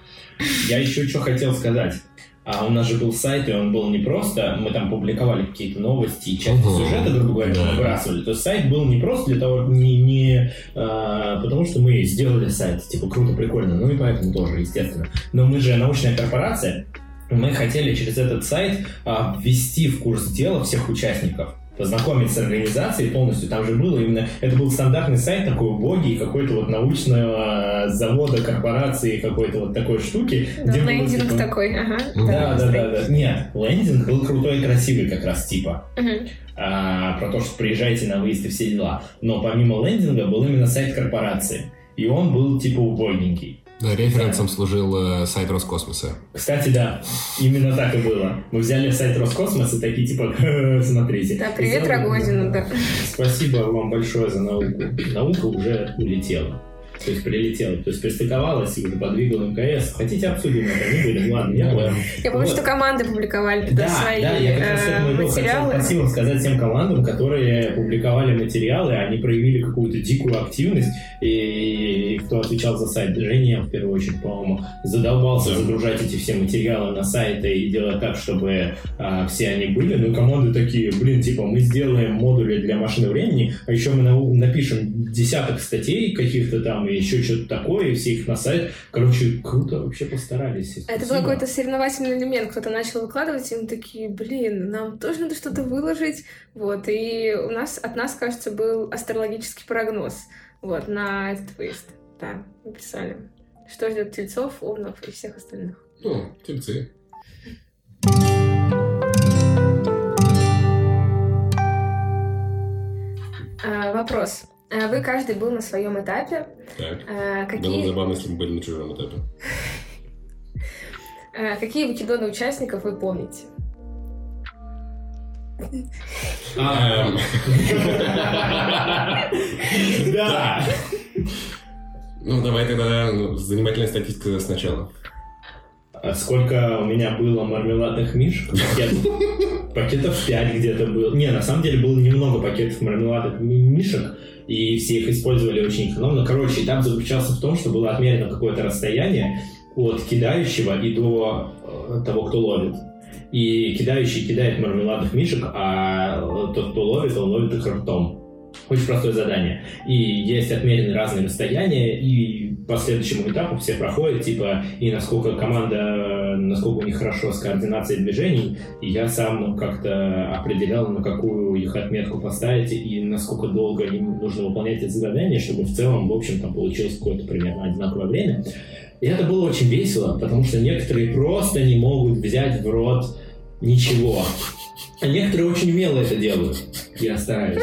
Я еще что хотел сказать. А у нас же был сайт, и он был не просто, мы там публиковали какие-то новости и часть Мгм. сюжета, грубо говоря, Да. выбрасывали. То есть сайт был не просто для того, не, не а, потому что мы сделали сайт, типа круто, прикольно, ну и поэтому тоже, естественно. Но мы же научная корпорация, мы хотели через этот сайт а, ввести в курс дела всех участников познакомить с организацией полностью. Там же было именно... Это был стандартный сайт такой убогий, какой-то вот научного а, завода, корпорации, какой-то вот такой штуки. Да, где было, лендинг типа, такой, ага. Да, да, да, да. Нет, лендинг был крутой и красивый как раз типа. Мгм. А, про то, что приезжайте на выезд и все дела. Но помимо лендинга был именно сайт корпорации. И он был типа убойненький. Да, референсом служил э, сайт Роскосмоса. Кстати, да, именно так и было. Мы взяли сайт Роскосмоса и такие типа, смотрите. Да, привет Рогозину, да. Спасибо вам большое за науку. Наука уже улетела. То есть прилетела, то есть пристыковалась и подвигала МКС. Хотите обсудим это? Не будем, ладно, я понял. Я помню, Вот. что команды публиковали туда Да, свои да, я как раз к э, иду. Хотел материалы. спасибо сказать тем командам, которые публиковали материалы, они проявили какую-то дикую активность, и, кто отвечал за сайт, Женя, в первую очередь, по-моему, задолбался загружать эти все материалы на сайты и делать так, чтобы а, все они были. Ну, и команды такие, блин, типа, мы сделаем модули для машины времени, а еще мы на- напишем десяток статей каких-то там, и еще что-то такое, и все их на сайт. Короче, круто вообще постарались. Это был Спасибо. какой-то соревновательный элемент. Кто-то начал выкладывать, и мы такие, блин, нам тоже надо что-то выложить. Вот, и у нас, от нас, кажется, был астрологический прогноз вот, на этот выезд. Да, написали. Что ждет тельцов, овнов и всех остальных. Ну, тельцы. А, вопрос. А, Вы каждый был на своем этапе. Так. А, Было бы Какие, забавно, если бы были на чужом этапе. а, какие выкидоны участников вы помните? А, Эм, Да. Ну, давай тогда ну, занимательная статистика сначала. А сколько у меня было мармеладных мишек? Пакет- Пакетов 5 где-то было. Не, на самом деле было немного пакетов мармеладных ми- мишек, и все их использовали очень экономно. Короче, этап заключался в том, что было отмерено какое-то расстояние от кидающего и до э, того, кто ловит. И кидающий кидает мармеладных мишек, а э, тот, кто ловит, он ловит их ртом. Очень простое задание. И есть отмерены разные расстояния, и по следующему этапу все проходят, типа, и насколько команда, насколько у них хорошо с координацией движений, и я сам ну, как-то определял, на какую их отметку поставить, и насколько долго им нужно выполнять эти задания, чтобы в целом, в общем, там получилось какое-то примерно одинаковое время. И это было очень весело, потому что некоторые просто не могут взять в рот ничего. А некоторые очень умело это делают. Я стараюсь.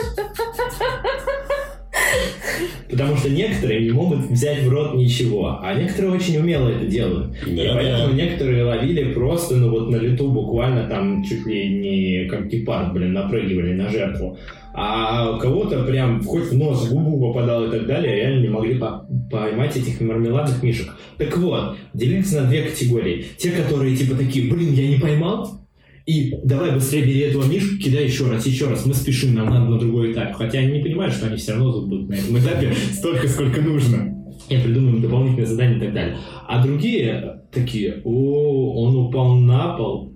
Потому что некоторые не могут взять в рот ничего, а некоторые очень умело это делают. И Да, поэтому да. некоторые ловили просто, ну вот на лету буквально там чуть ли не как гепард, блин, напрыгивали на жертву. А у кого-то прям хоть в нос, в губу попадал и так далее, реально не могли по- поймать этих мармеладных мишек. Так вот, делиться на две категории. Те, которые типа такие, блин, я не поймал, и давай быстрее бери этого мишку, кидай еще раз, еще раз, мы спешим, нам надо на другой этап. Хотя они не понимают, что они все равно тут будут на этом этапе столько, сколько нужно. Я придумаю дополнительные задания и так далее. А другие такие, о, он упал на пол,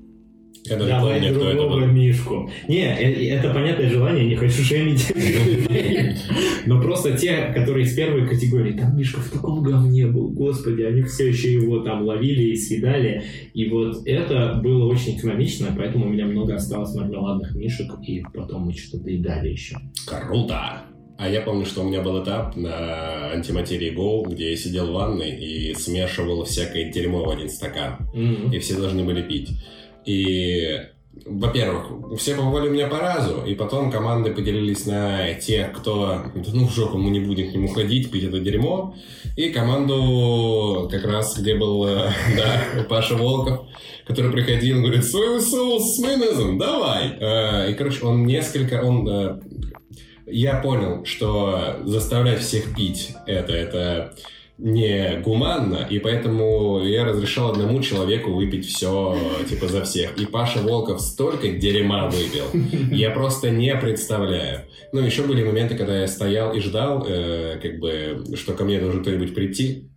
Я даже давай помню, кто это другого был. мишку. Не, э- это понятное желание, не хочу шемить. Но просто те, которые из первой категории, там Мишка в таком говне был, господи, они все еще его там ловили и съедали. И вот это было очень экономично, поэтому у меня много осталось мармеладных мишек, и потом мы что-то доедали еще. Круто! А я помню, что у меня был этап на антиматерии Go, где я сидел в ванной и смешивал всякое дерьмо в один стакан. М. И все должны были пить. И, во-первых, все попали у меня по разу, и потом команды поделились на тех, кто, ну в жопу, мы не будем к нему ходить, пить это дерьмо, и команду как раз, где был, э, да, Паша Волков, который приходил, говорит, соевый соус с майонезом, давай. Э, И, короче, он несколько, он э, я понял, что заставлять всех пить это, это не гуманно, и поэтому я разрешал одному человеку выпить все, типа, за всех. И Паша Волков столько дерьма выпил, я просто не представляю. Ну, еще были моменты, когда я стоял и ждал, э, как бы, что ко мне должен кто-нибудь прийти.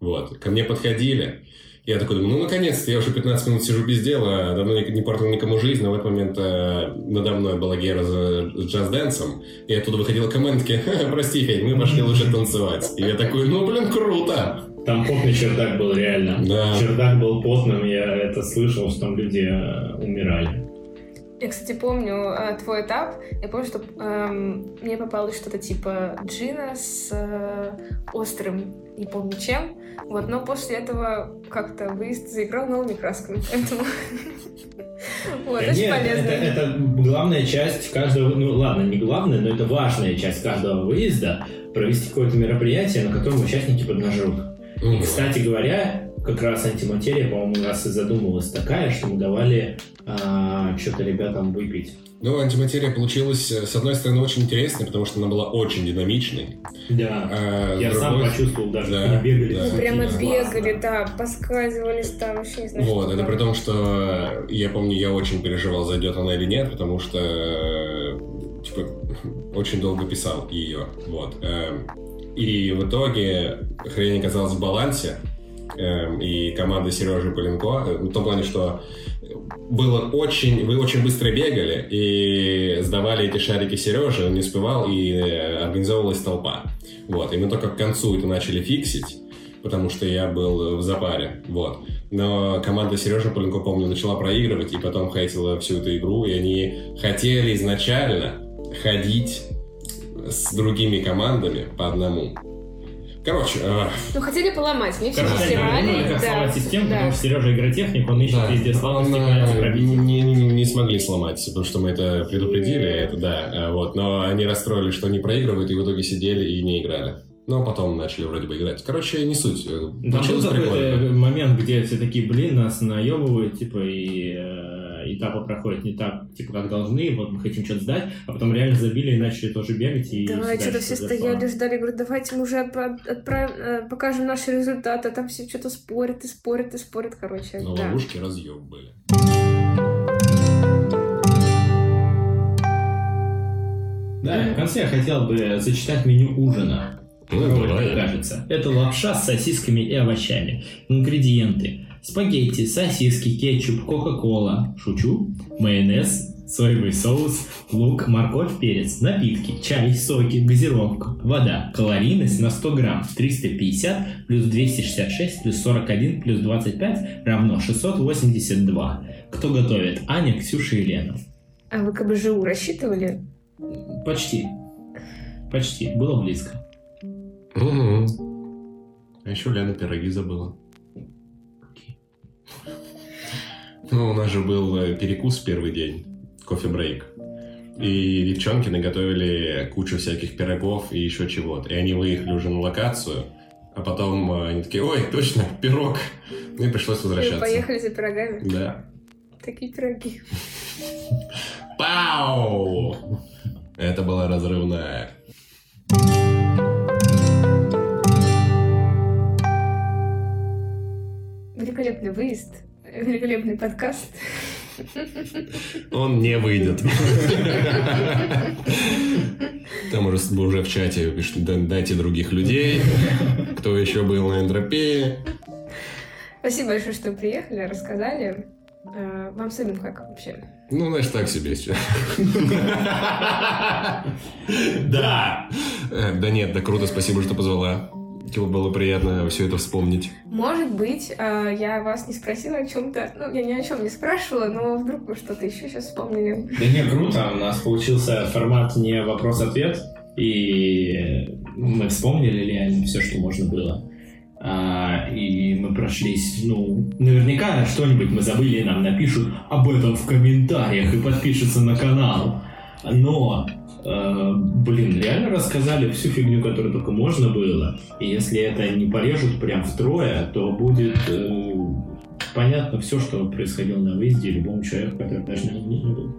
Вот, ко мне подходили. Я такой думаю, ну, наконец-то, я уже 15 минут сижу без дела, давно не, не портил никому жизнь, но в этот момент э, надо мной была Гера за- с джаз-дэнсом, и оттуда выходила «Ха-ха, прости, Федь, мы пошли лучше танцевать. И я такой, ну, блин, круто! Там потный чердак был реально. Да. Чердак был потным, я это слышал, что там люди э, умирали. Я, кстати, помню э, твой этап. Я помню, что эм, мне попалось что-то типа джина с э, острым, не помню чем. Вот, но после этого как-то выезд заиграл новыми красками. Поэтому... Вот, Да очень нет, полезно. Это, это главная часть каждого, ну ладно, не главная, но это важная часть каждого выезда, провести какое-то мероприятие, на котором участники поднажрут. И, кстати говоря, как раз антиматерия, по-моему, у нас и задумывалась такая, что мы давали а, что-то ребятам выпить. Ну, антиматерия получилась, э, с одной стороны, очень интересной, потому что она была очень динамичной. Да. А, Я с сам другой- почувствовал даже, Да, они бегали. да. Прямо классно. бегали, да, поскальзывались там, вообще не знаю, Вот, это там. при том, что я помню, я очень переживал, зайдет она или нет, потому что э, типа, очень долго писал ее. Вот. Эм, И в итоге хрень оказалась в балансе. Эм, И команда Сережи Поленко, э, в том плане, что было очень, вы очень быстро бегали и сдавали эти шарики Сереже, он не успевал, и э, организовывалась толпа. Вот, и мы только к концу это начали фиксить, потому что я был в запаре, вот. Но команда Сережи Поленко, помню, начала проигрывать, и потом хейтила всю эту игру, и они хотели изначально ходить с другими командами по одному. Короче, э, Ну, хотели поломать, не все стирали. да, сломать систему, да. потому что Сережа игротехник, он ищет Да, везде слабости, э, пробить. не, не- не смогли сломать, потому что мы это предупредили, это да, э, вот, но они расстроились, что они проигрывают, и в итоге сидели и не играли. Но потом начали вроде бы играть. Короче, не суть. э, Там был прикольно. момент, где все такие, блин, нас наебывают, типа, и э, этапы проходят не так, типа, как должны, вот мы хотим что-то сдать, а потом реально забили и начали тоже бегать. И Да, что-то все стояли, ждали, говорят, давайте мы уже отпра- отправим, э, покажем наши результаты, а там все что-то спорят и спорят и спорят, короче. Но да. ловушки разъеб были. Да, в конце я хотел бы зачитать меню ужина. Ну, Как давай. кажется. Это лапша с сосисками и овощами. Ингредиенты. Спагетти, сосиски, кетчуп, кока-кола, шучу, майонез, соевый соус, лук, морковь, перец, напитки, чай, соки, газировка, вода. Калорийность на 100 грамм 350 плюс 266 плюс 41 плюс 25 равно 682. Кто готовит? Аня, Ксюша и Лена. А вы КБЖУ рассчитывали? Почти. Почти. Было близко. Мгм. А еще Лена пироги забыла. Ну, у нас же был э, перекус первый день, кофе-брейк. И девчонки наготовили кучу всяких пирогов и еще чего-то. И они выехали уже на локацию, а потом э, они такие, ой, точно, пирог. Ну и пришлось возвращаться. поехали за пирогами? Да. Такие пироги. Пау! Это была разрывная. Великолепный выезд. Великолепный подкаст. Он не выйдет. Там уже, уже в чате пишут, «Да- дайте других людей, кто еще был на эндропее. Спасибо большое, что приехали, рассказали. Э, Вам самим как вообще? Ну, значит, так себе сейчас. Да. Э, Да нет, да круто, спасибо, что позвала. Типа было приятно все это вспомнить. Может быть, э, я вас не спросила о чем-то. Ну, я ни о чем не спрашивала, но вдруг вы что-то еще сейчас вспомнили. Да не, круто. У нас получился формат не вопрос-ответ. И мы вспомнили реально все, что можно было. А, и мы прошлись, ну, наверняка что-нибудь мы забыли, и нам напишут об этом в комментариях и подпишутся на канал. Но, блин, реально рассказали всю фигню, которую только можно было. И если это не порежут прям втрое, то будет э, понятно все, что происходило на выезде любому человеку, который даже на не был.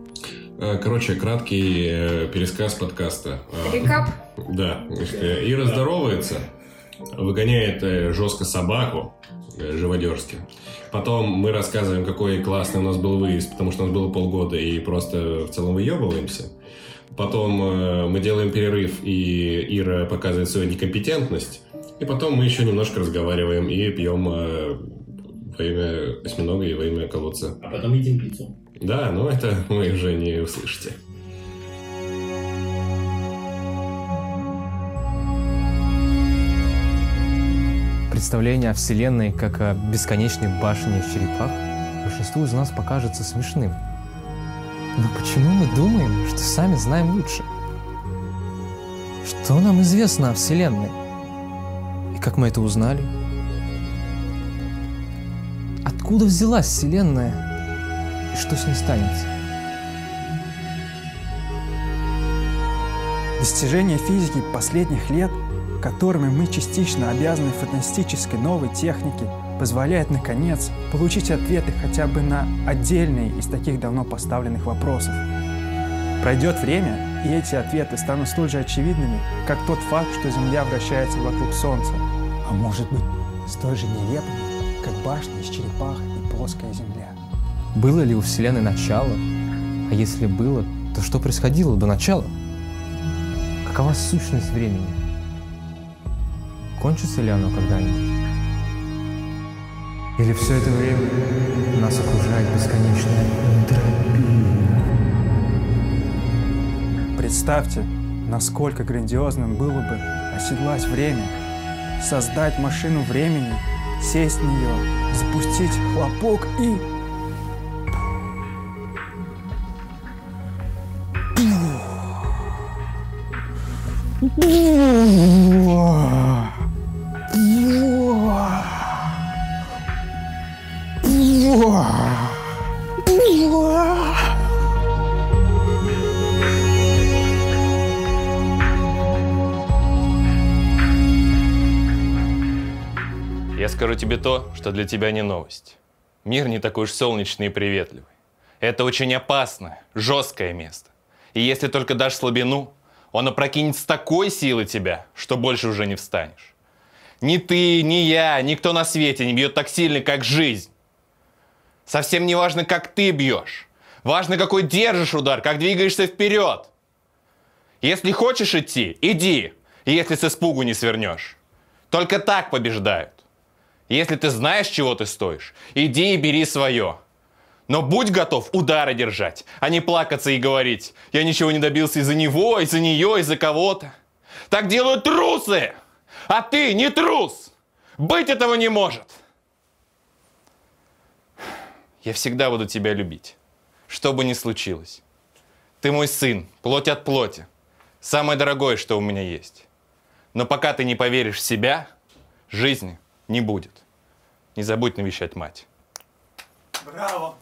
Э, Короче, краткий э, пересказ подкаста. А, Рекап. Да, э, Ира здоровается, выгоняет э, жестко собаку, э, живодерски. Потом мы рассказываем, какой классный у нас был выезд, потому что у нас было полгода, и просто в целом выебываемся. Потом э, мы делаем перерыв, и Ира показывает свою некомпетентность. И потом мы еще немножко разговариваем и пьем э, во имя осьминога и во имя колодца. А потом едим пиццу. Да, но это вы уже не услышите. Представление о Вселенной как о бесконечной башне из черепах большинству из нас покажется смешным. Но почему мы думаем, что сами знаем лучше? Что нам известно о Вселенной? И как мы это узнали? Откуда взялась Вселенная? И что с ней станется? Достижения физики последних лет которыми мы частично обязаны фантастической новой технике, позволяет, наконец, получить ответы хотя бы на отдельные из таких давно поставленных вопросов. Пройдет время, и эти ответы станут столь же очевидными, как тот факт, что Земля вращается вокруг Солнца. А может быть, столь же нелепыми, как башни из черепах и плоская Земля. Было ли у Вселенной начало? А если было, то что происходило до начала? Какова сущность времени? Кончится ли оно когда-нибудь? Или все это время нас окружает бесконечная энтропия? Представьте, насколько грандиозным было бы оседлать время, создать машину времени, сесть в нее, запустить хлопок и... Я скажу тебе то, что для тебя не новость. Мир не такой уж солнечный и приветливый. Это очень опасное, жесткое место. И если только дашь слабину, он опрокинет с такой силой тебя, что больше уже не встанешь. Ни ты, ни я, никто на свете не бьет так сильно, как жизнь. Совсем не важно, как ты бьешь. Важно, какой держишь удар, как двигаешься вперед. Если хочешь идти, иди, если с испугу не свернешь. Только так побеждают. Если ты знаешь, чего ты стоишь, иди и бери свое. Но будь готов удары держать, а не плакаться и говорить, я ничего не добился из-за него, из-за нее, из-за кого-то. Так делают трусы, а ты не трус. Быть этого не может. Я всегда буду тебя любить, что бы ни случилось. Ты мой сын, плоть от плоти, самое дорогое, что у меня есть. Но пока ты не поверишь в себя, жизни не будет. Не забудь навещать мать. Браво!